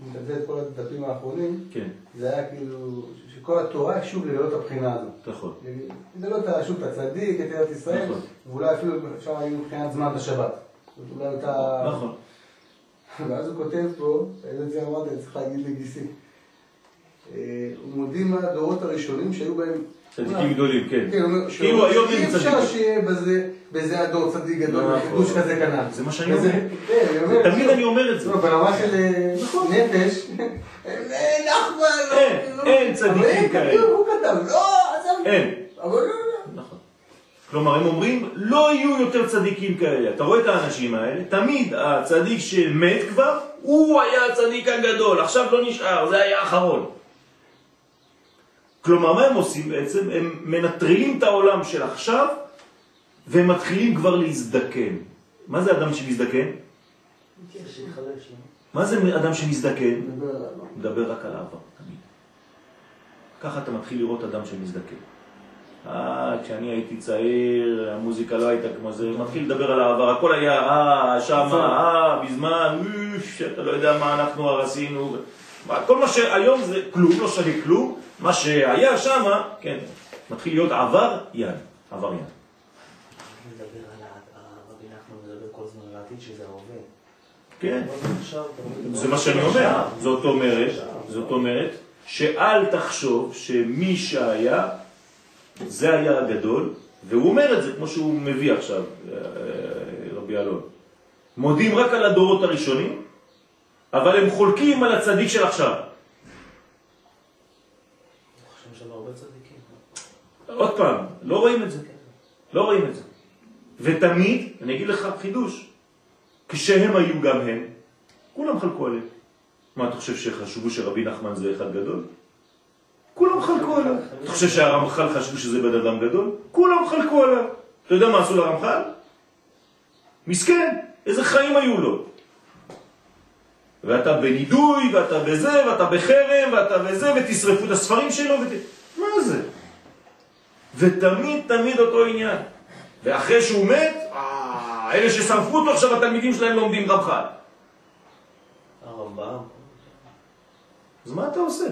מתמצא את כל הדפים האחרונים, כן. זה היה כאילו, שכל התורה שוב לגלות את הבחינה הזאת. נכון. לגלות שוב את הצדיק, את ארץ ישראל, נכון. ואולי אפילו אפשר להגיד מבחינת זמן השבת. אולי אותה... נכון. ואז הוא כותב פה, את זה אמרתי, צריך להגיד לגיסי. אה, הוא מודים מהדורות הראשונים שהיו בהם... צדיקים גדולים, כן. כאילו היום אי הם אפשר צדיקים. שיהיה בזה, בזה הדור צדיק גדול, נכון. חידוש כזה כנ"ל. זה מה שאני אומר. כן, תמיד אני אומר את זה. לא, ברמה של אה, נפש, אה, נחמן, לא, אין, לא. אין צדיקים אין, כאלה. הוא כתב, לא, עזוב. אין. אבל לא. נכון. כלומר, הם אומרים, לא יהיו יותר צדיקים כאלה. אתה רואה את האנשים האלה, תמיד הצדיק שמת כבר, הוא היה הצדיק הגדול, עכשיו לא נשאר, זה היה האחרון. כלומר, מה הם עושים בעצם? הם מנטרלים את העולם של עכשיו, והם מתחילים כבר להזדקן. מה זה אדם שמזדקן? מה זה אדם שמזדקן? מדבר רק על העבר, תמיד. ככה אתה מתחיל לראות אדם שמזדקן. אה, כשאני הייתי צעיר, המוזיקה לא הייתה כמו זה, מתחיל לדבר על העבר, הכל היה, אה, שמה, אה, בזמן, אוף, אתה לא יודע מה אנחנו הרסינו. כל מה שהיום זה כלום, לא שווה כלום, מה שהיה שמה, כן, מתחיל להיות עבר יד, עבר יד. כן. זה מה שאני אומר. זאת אומרת. זאת אומרת, שאל תחשוב שמי שהיה, זה היה הגדול, והוא אומר את זה כמו שהוא מביא עכשיו, אה, רבי אלון. מודים רק על הדורות הראשונים, אבל הם חולקים על הצדיק של עכשיו. חושבים שם הרבה צדיקים. עוד פעם, לא רואים את זה, לא רואים את זה. ותמיד, אני אגיד לך חידוש, כשהם היו גם הם, כולם חלקו עליהם. מה, אתה חושב שחשבו שרבי נחמן זה אחד גדול? כולם חלקו עליו. אתה חושב שהרמח"ל חשבו שזה בן אדם גדול? כולם חלקו עליו. אתה יודע מה עשו לרמח"ל? מסכן, איזה חיים היו לו. ואתה בנידוי, ואתה בזה, ואתה בחרם, ואתה בזה, ותשרפו את הספרים שלו, ות... מה זה? ותמיד תמיד אותו עניין. ואחרי שהוא מת, אה, אלה ששרפו אותו עכשיו התלמידים שלהם לומדים רמח"ל. הרמב"ם. אז מה אתה עושה?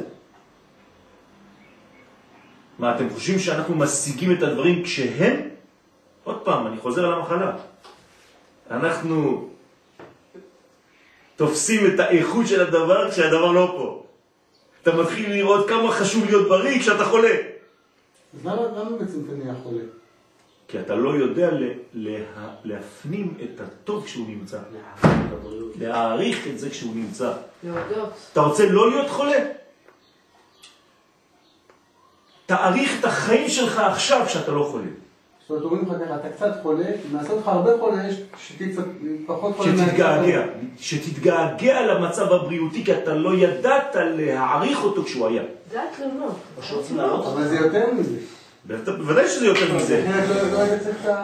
מה, אתם חושבים שאנחנו משיגים את הדברים כשהם? עוד פעם, אני חוזר על המחלה. אנחנו תופסים את האיכות של הדבר כשהדבר לא פה. אתה מתחיל לראות כמה חשוב להיות בריא כשאתה חולה. אז למה למה בעצם אתה נהיה חולה? כי אתה לא יודע ל- לה- להפנים את הטוב כשהוא נמצא. להעריך את זה כשהוא נמצא. להודות. אתה רוצה לא להיות חולה? תעריך את החיים שלך עכשיו כשאתה לא חולה. זאת אומרת, אומרים לך ככה, אתה קצת חולה, אם נעשה אותך הרבה חולה, יש- שתהיה קצת פחות חולה. שתתגעגע, שתתגעגע למצב הבריאותי, כי אתה לא ידעת להעריך אותו כשהוא היה. זה התלונות. אבל זה יותר מזה. בוודא- בוודאי שזה יותר מזה. לא-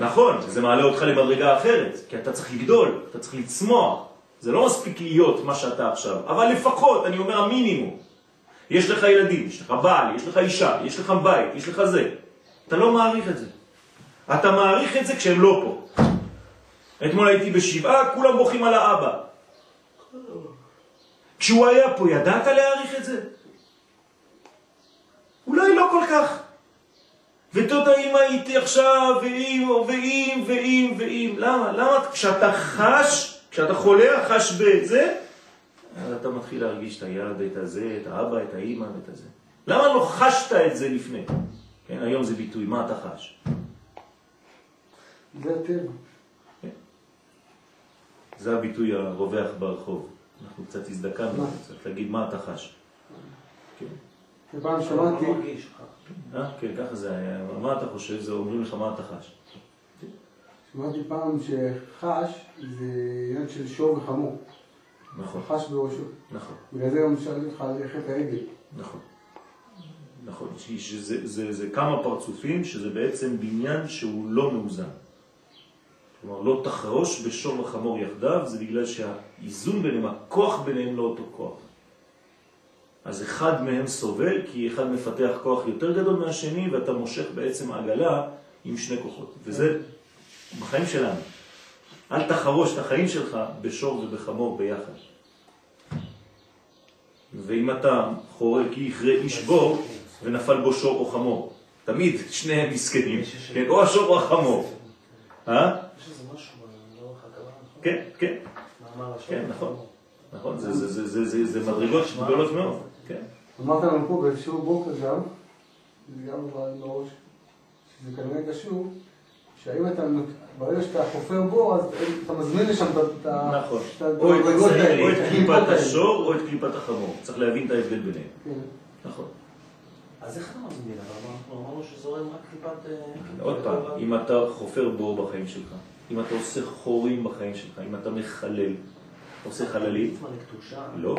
לא. נכון, זה מעלה אותך למדרגה אחרת, כי אתה צריך לגדול, אתה צריך לצמוח. זה לא מספיק להיות מה שאתה עכשיו, אבל לפחות, אני אומר המינימום. יש לך ילדים, יש לך בעל, יש לך אישה, יש לך בית, יש לך זה. אתה לא מעריך את זה. אתה מעריך את זה כשהם לא פה. אתמול הייתי בשבעה, כולם בוכים על האבא. כשהוא היה פה, ידעת להעריך את זה? אולי לא כל כך. ותודה אם הייתי עכשיו, ואם, ואם, ואם, ואם. למה? למה כשאתה חש, כשאתה חולה, חש בזה, אז אתה מתחיל להרגיש את היד, את הזה, את האבא, את האימא ואת הזה. למה לא חשת את זה לפני? כן, היום זה ביטוי, מה אתה חש? זה הטבע. זה הביטוי הרווח ברחוב. אנחנו קצת הזדקנו? צריך להגיד מה אתה חש. כן, פעם שמעתי, לא. אה? כן, ככה זה היה. מה אתה חושב? זה אומרים לך מה אתה חש. שמעתי פעם שחש זה עניין של שור וחמור. נכון, חש בראשו. נכון. בגלל זה גם שאלתי אותך על חטא העגל. נכון. נכון, שזה זה, זה כמה פרצופים שזה בעצם בניין שהוא לא מאוזן. כלומר, לא תחרוש בשור וחמור יחדיו, זה בגלל שהאיזון ביניהם, הכוח ביניהם לא אותו כוח. אז אחד מהם סובל כי אחד מפתח כוח יותר גדול מהשני ואתה מושך בעצם עגלה עם שני כוחות. וזה בחיים שלנו. אל תחרוש את החיים שלך בשור ובחמור ביחד. ואם אתה חורל כי יכרה איש בור ונפל בו שור או חמור, תמיד שניהם מסכנים, כן, או השור או החמור. אה? יש איזה משהו לאורך הקבלה, נכון? כן, כן. כן, נכון. נכון, זה- מדרגות גדולות מאוד. כן. אמרת לנו פה באיזשהו בוקר גם, זה גם בראש, שזה כנראה קשור, שהאם אתה, ברגע שאתה חופר בור, אז אתה מזמין לשם את ה... נכון. את או את המדרגות האלה, או את את קליפת. השור או את קליפת החמור. צריך להבין את ההבדל ביניהם. כן. נכון. אז איך אתה מזמין? אבל אנחנו אמרנו שזורם רק טיפת... אה, עוד פעם, טיפת- אם אתה חופר בור בחיים שלך, אם אתה עושה חורים בחיים שלך, אם אתה מחלל, עושה חללית? לא,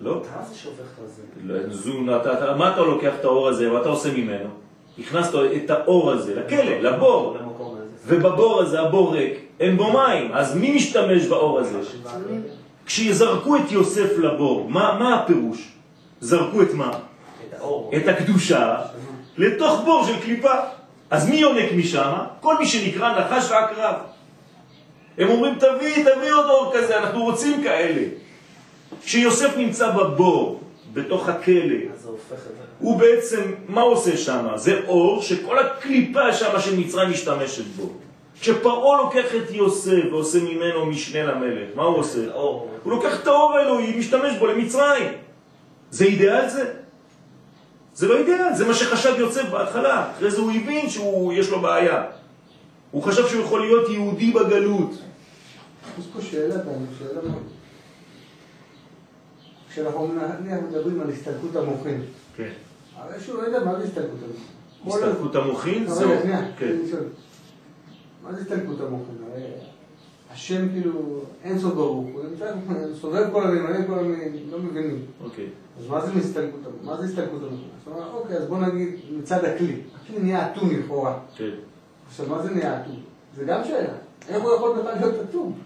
לא. מה זה שהופך את זה? לא, זון, אתה, אתה, מה אתה לוקח את האור הזה, מה אתה עושה ממנו? הכנסת את האור הזה לכלא, לבור, הזה. ובבור הזה, הבור ריק, אין בו מים, אז מי משתמש באור הזה? כשיזרקו את יוסף לבור, מה, מה הפירוש? זרקו את מה? את הקדושה לתוך בור של קליפה. אז מי יונק משם? כל מי שנקרא נחש ועקרב. הם אומרים, תביא, תביא עוד אור כזה, אנחנו רוצים כאלה. כשיוסף נמצא בבור, בתוך הכלא. הוא בעצם, מה הוא עושה שם? זה אור שכל הקליפה שם של מצרים משתמשת בו. כשפרעה לוקח את יוסף ועושה ממנו משנה למלך, מה הוא עושה? הוא לוקח את האור האלוהי, משתמש בו למצרים. זה אידאל זה? זה לא אידאל, זה מה שחשב יוסף בהתחלה. אחרי זה הוא הבין שיש לו בעיה. הוא חשב שהוא יכול להיות יהודי בגלות. יש פה שאלה, שאלה. כשאנחנו מדברים על הסתלקות המוחין, כן. הרי שהוא לא יודע מה זה הסתלקות המוחין. הסתלקות המוחין זהו. כן. מה זה הסתלקות המוחין? השם כאילו, אין סוף ברוך, הוא סובב כל המילים, מלא כל המילים, לא מבינים. אוקיי. אז מה זה הסתלקות? מה זה הסתלקות המוחין? זאת אומרת, אוקיי, אז בוא נגיד מצד הכלי. הכלי נהיה אטום לכאורה. כן. עכשיו, מה זה נהיה אטום? זה גם שאלה. איך הוא יכול בכלל להיות אטום?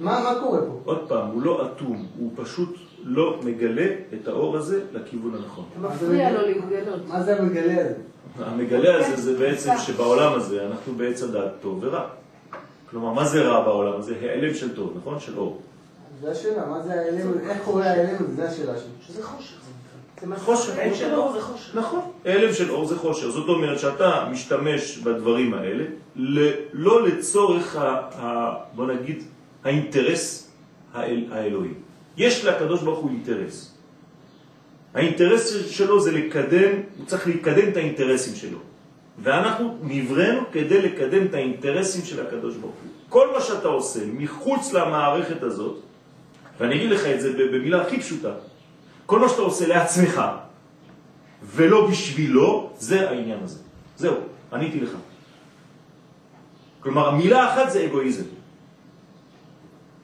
מה מה קורה פה? עוד פעם, הוא לא אטום, הוא פשוט לא מגלה את האור הזה לכיוון הנכון. מפריע לו להתגלות. מה זה המגלה הזה? המגלה הזה זה בעצם שבעולם הזה אנחנו בעץ הדעת טוב ורע. כלומר, מה זה רע בעולם הזה? העלם של טוב, נכון? של אור. זה השאלה, מה זה ההלם הזה? איך קורה ההלם הזה? זה השאלה שלי. שזה חושך זה נקרא. זה מה חושך. אין של אור זה חושך. נכון. העלם של אור זה חושר. זאת אומרת שאתה משתמש בדברים האלה לא לצורך, ה, בוא נגיד, האינטרס האל, האלוהי. יש לקדוש ברוך הוא אינטרס. האינטרס שלו זה לקדם, הוא צריך לקדם את האינטרסים שלו. ואנחנו נבראנו כדי לקדם את האינטרסים של הקדוש ברוך הוא. כל מה שאתה עושה מחוץ למערכת הזאת, ואני אגיד לך את זה במילה הכי פשוטה, כל מה שאתה עושה לעצמך ולא בשבילו, זה העניין הזה. זהו, עניתי לך. כלומר, המילה אחת זה אגואיזם.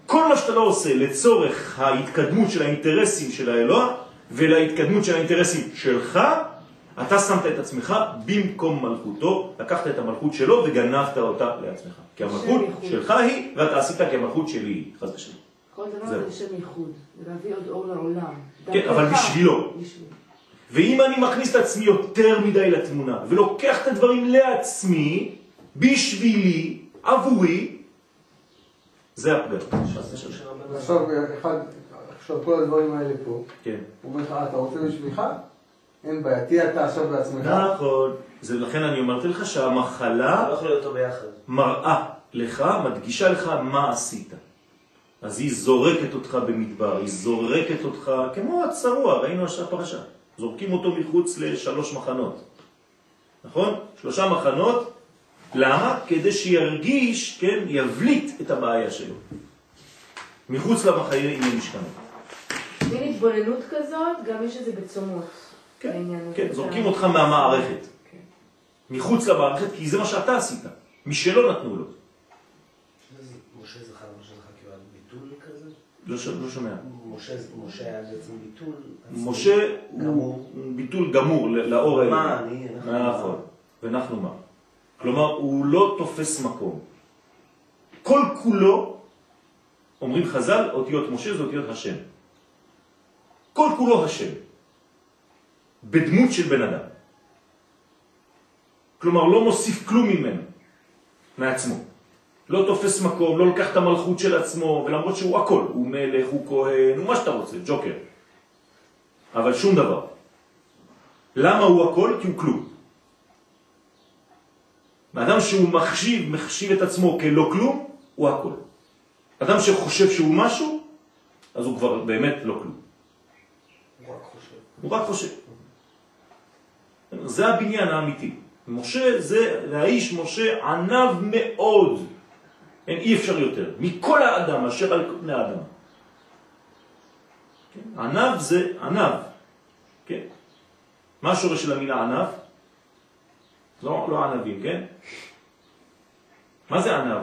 כל מה שאתה לא עושה לצורך ההתקדמות של האינטרסים של האלוה ולהתקדמות של האינטרסים שלך, אתה שמת את עצמך במקום מלכותו, לקחת את המלכות שלו וגנבת אותה לעצמך. כי המלכות שלך היא, ואתה עשית כמלכות שלי, חס ושלום. כל דבר זה לשם ייחוד, זה להביא עוד אור לעולם. כן, אבל בשבילו. ואם אני מכניס את עצמי יותר מדי לתמונה, ולוקח את הדברים לעצמי, בשבילי, עבורי, זה הפגם. עכשיו, אחד, עכשיו כל הדברים האלה פה, כן. הוא אומר לך, "אה, אתה רוצה בשבילך? אין בעיה, תהיה אתה עכשיו בעצמך. נכון. זה לכן אני אמרתי לך שהמחלה לא יכול להיות אותו ביחד. מראה לך, מדגישה לך מה עשית. אז היא זורקת אותך במדבר, היא זורקת אותך כמו הצרוע, ראינו עכשיו פרשה. זורקים אותו מחוץ לשלוש מחנות. נכון? שלושה מחנות. למה? כדי שירגיש, כן, יבליט את הבעיה שלו. מחוץ למחנה עם המשכנות. מין התבוננות כזאת, גם יש את זה בצומות. כן. כן, אתה- זורקים אותך מהמערכת. כן. מחוץ למערכת, כי זה מה שאתה עשית. משלא נתנו לו. משה זכר משה זכר כאילו ביטול כזה? לא. לא שומע. משה, משה היה בעצם ביטול. משה. הוא ביטול גמור לאור האלה. מה אני? אנחנו נכון. ואנחנו מה? כלומר, הוא לא תופס מקום. כל כולו, אומרים חז"ל, אותיות משה זה אותיות השם. כל כולו השם. בדמות של בן אדם. כלומר, לא מוסיף כלום ממנו, מעצמו. לא תופס מקום, לא לקח את המלכות של עצמו, ולמרות שהוא הכל, הוא מלך, הוא כהן, הוא מה שאתה רוצה, ג'וקר. אבל שום דבר. למה הוא הכל? כי הוא כלום. אדם שהוא מחשיב, מחשיב את עצמו כלא כלום, הוא הכל. אדם שחושב שהוא משהו, אז הוא כבר באמת לא כלום. הוא רק חושב. הוא רק חושב. זה הבניין האמיתי. משה זה, והאיש משה ענב מאוד. אין, אי אפשר יותר. מכל האדם אשר על פני האדם. כן? ענב זה ענב. כן? מה השורש של המילה ענב? לא, לא ענבים, כן? מה זה ענב?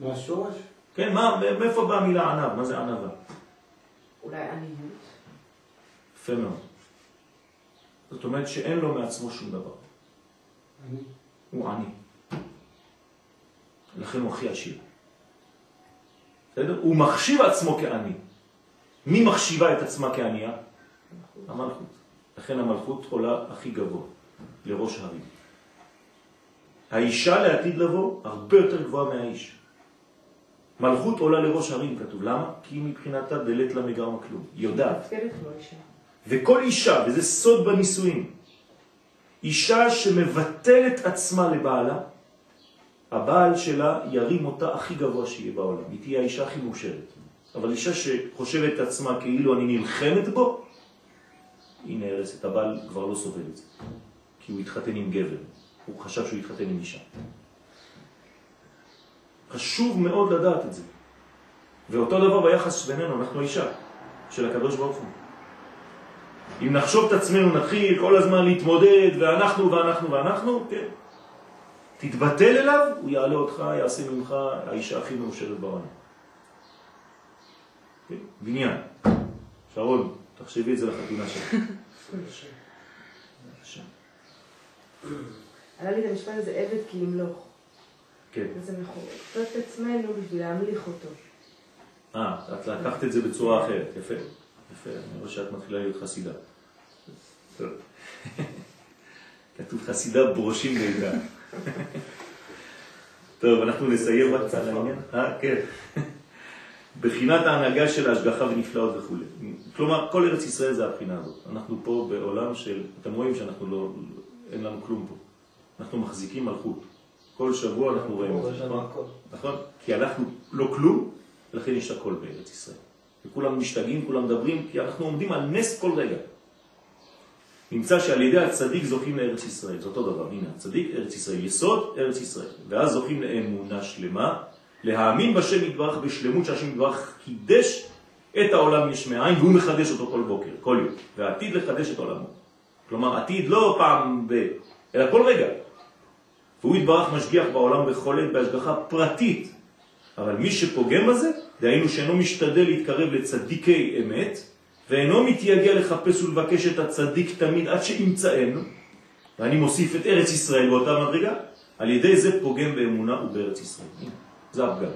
מהשורש? כן, מה, מאיפה באה המילה ענב? מה זה ענבה? אולי עניות. יפה מאוד. זאת אומרת שאין לו מעצמו שום דבר. אני. הוא עני. לכן הוא הכי עשיר. בסדר? הוא מחשיב עצמו כעני. מי מחשיבה את עצמה כענייה? המלכות. לכן המלכות עולה הכי גבוה, לראש הרים. האישה לעתיד לבוא הרבה יותר גבוהה מהאיש. מלכות עולה לראש הרים, כתוב. למה? כי מבחינתה דלת לה מגרמה כלום. היא יודעת. וכל אישה, וזה סוד בנישואים, אישה שמבטלת עצמה לבעלה, הבעל שלה ירים אותה הכי גבוה שיהיה בעולם. היא תהיה האישה הכי מאושרת. אבל אישה שחושבת את עצמה כאילו אני נלחמת בו, היא נהרסת. הבעל כבר לא סובל את זה. כי הוא התחתן עם גבר. הוא חשב שהוא התחתן עם אישה. חשוב מאוד לדעת את זה. ואותו דבר ביחס בינינו, אנחנו אישה של הקדוש ברוך הוא. אם נחשוב את עצמנו, נתחיל כל הזמן להתמודד, ואנחנו ואנחנו ואנחנו, כן. תתבטל אליו, הוא יעלה אותך, יעשה ממך האישה הכי מאושרת בעולם. כן? בניין. שרון, תחשבי את זה לחתונה שלך. עלה לי את המשפט הזה עבד כי ימלוך. כן. אז אנחנו נכתוב את עצמנו בשביל להמליך אותו. אה, את לקחת את זה בצורה אחרת, יפה. יפה, אני רואה שאת מתחילה להיות חסידה. טוב. כתוב חסידה ברושים לידה. טוב, אנחנו נסיים רק על העניין. אה, כן. בחינת ההנהגה של ההשגחה ונפלאות וכו'. כלומר, כל ארץ ישראל זה הבחינה הזאת. אנחנו פה בעולם של, אתם רואים שאנחנו לא, אין לנו כלום פה. אנחנו מחזיקים מלכות. כל שבוע אנחנו רואים את זה, נכון? נכון? כי אנחנו לא כלום, לכן יש הכל בארץ ישראל. וכולם משתגעים, כולם מדברים, כי אנחנו עומדים על נס כל רגע. נמצא שעל ידי הצדיק זוכים לארץ ישראל, זה אותו דבר, הנה, הצדיק, ארץ ישראל, יסוד, ארץ ישראל. ואז זוכים לאמונה שלמה, להאמין בשם יתברך בשלמות שהשם יתברך קידש את העולם יש מאין והוא מחדש אותו כל בוקר, כל יום, ועתיד לחדש את עולמו. כלומר, עתיד לא פעם ב... אלא כל רגע. והוא יתברך משגיח בעולם בכל בהשגחה פרטית. אבל מי שפוגם בזה, דהיינו שאינו משתדל להתקרב לצדיקי אמת, ואינו מתייגע לחפש ולבקש את הצדיק תמיד עד שימצאנו, ואני מוסיף את ארץ ישראל באותה מדרגה, על ידי זה פוגם באמונה ובארץ ישראל. זה הפגם.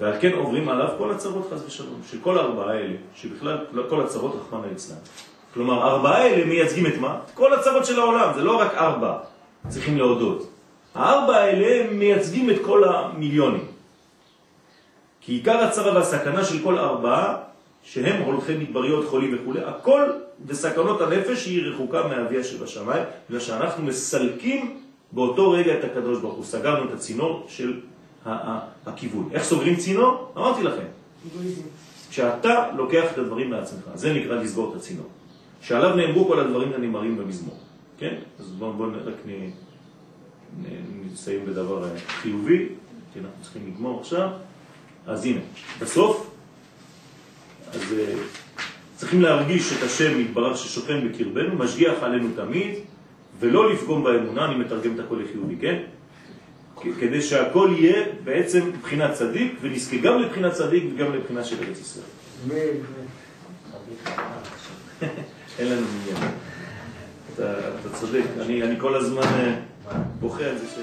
ועל כן עוברים עליו כל הצרות חס ושלום, שכל ארבעה האלה, שבכלל כל הצרות רחמן האצלם. כלומר, ארבעה האלה מייצגים את מה? את כל הצרות של העולם, זה לא רק ארבע, צריכים להודות. הארבע האלה מייצגים את כל המיליונים. כי עיקר הצרה והסכנה של כל ארבעה, שהם הולכי מדבריות, חולים וכו', הכל בסכנות הנפש היא רחוקה מהאביה שבשמיים, בגלל שאנחנו מסלקים באותו רגע את הקדוש ברוך הוא. סגרנו את הצינור של הכיוון. איך סוגרים צינור? אמרתי לכם. כשאתה לוקח את הדברים מעצמך, זה נקרא לסגור את הצינור. שעליו נאמרו כל הדברים הנאמרים במזמור. כן? אז בואו בוא רק נ, נסיים בדבר חיובי, כי אנחנו צריכים לגמור עכשיו. אז הנה, בסוף, אז uh, צריכים להרגיש את השם יתברך ששוכן בקרבנו, משגיח עלינו תמיד, ולא לפגום באמונה, אני מתרגם את הכל לחיובי, כן? כדי שהכל יהיה בעצם מבחינת צדיק, ונזכה גם לבחינת צדיק וגם לבחינה של ארץ ישראל. אין לנו עניין. אתה צודק, אני כל הזמן בוכה על זה ש...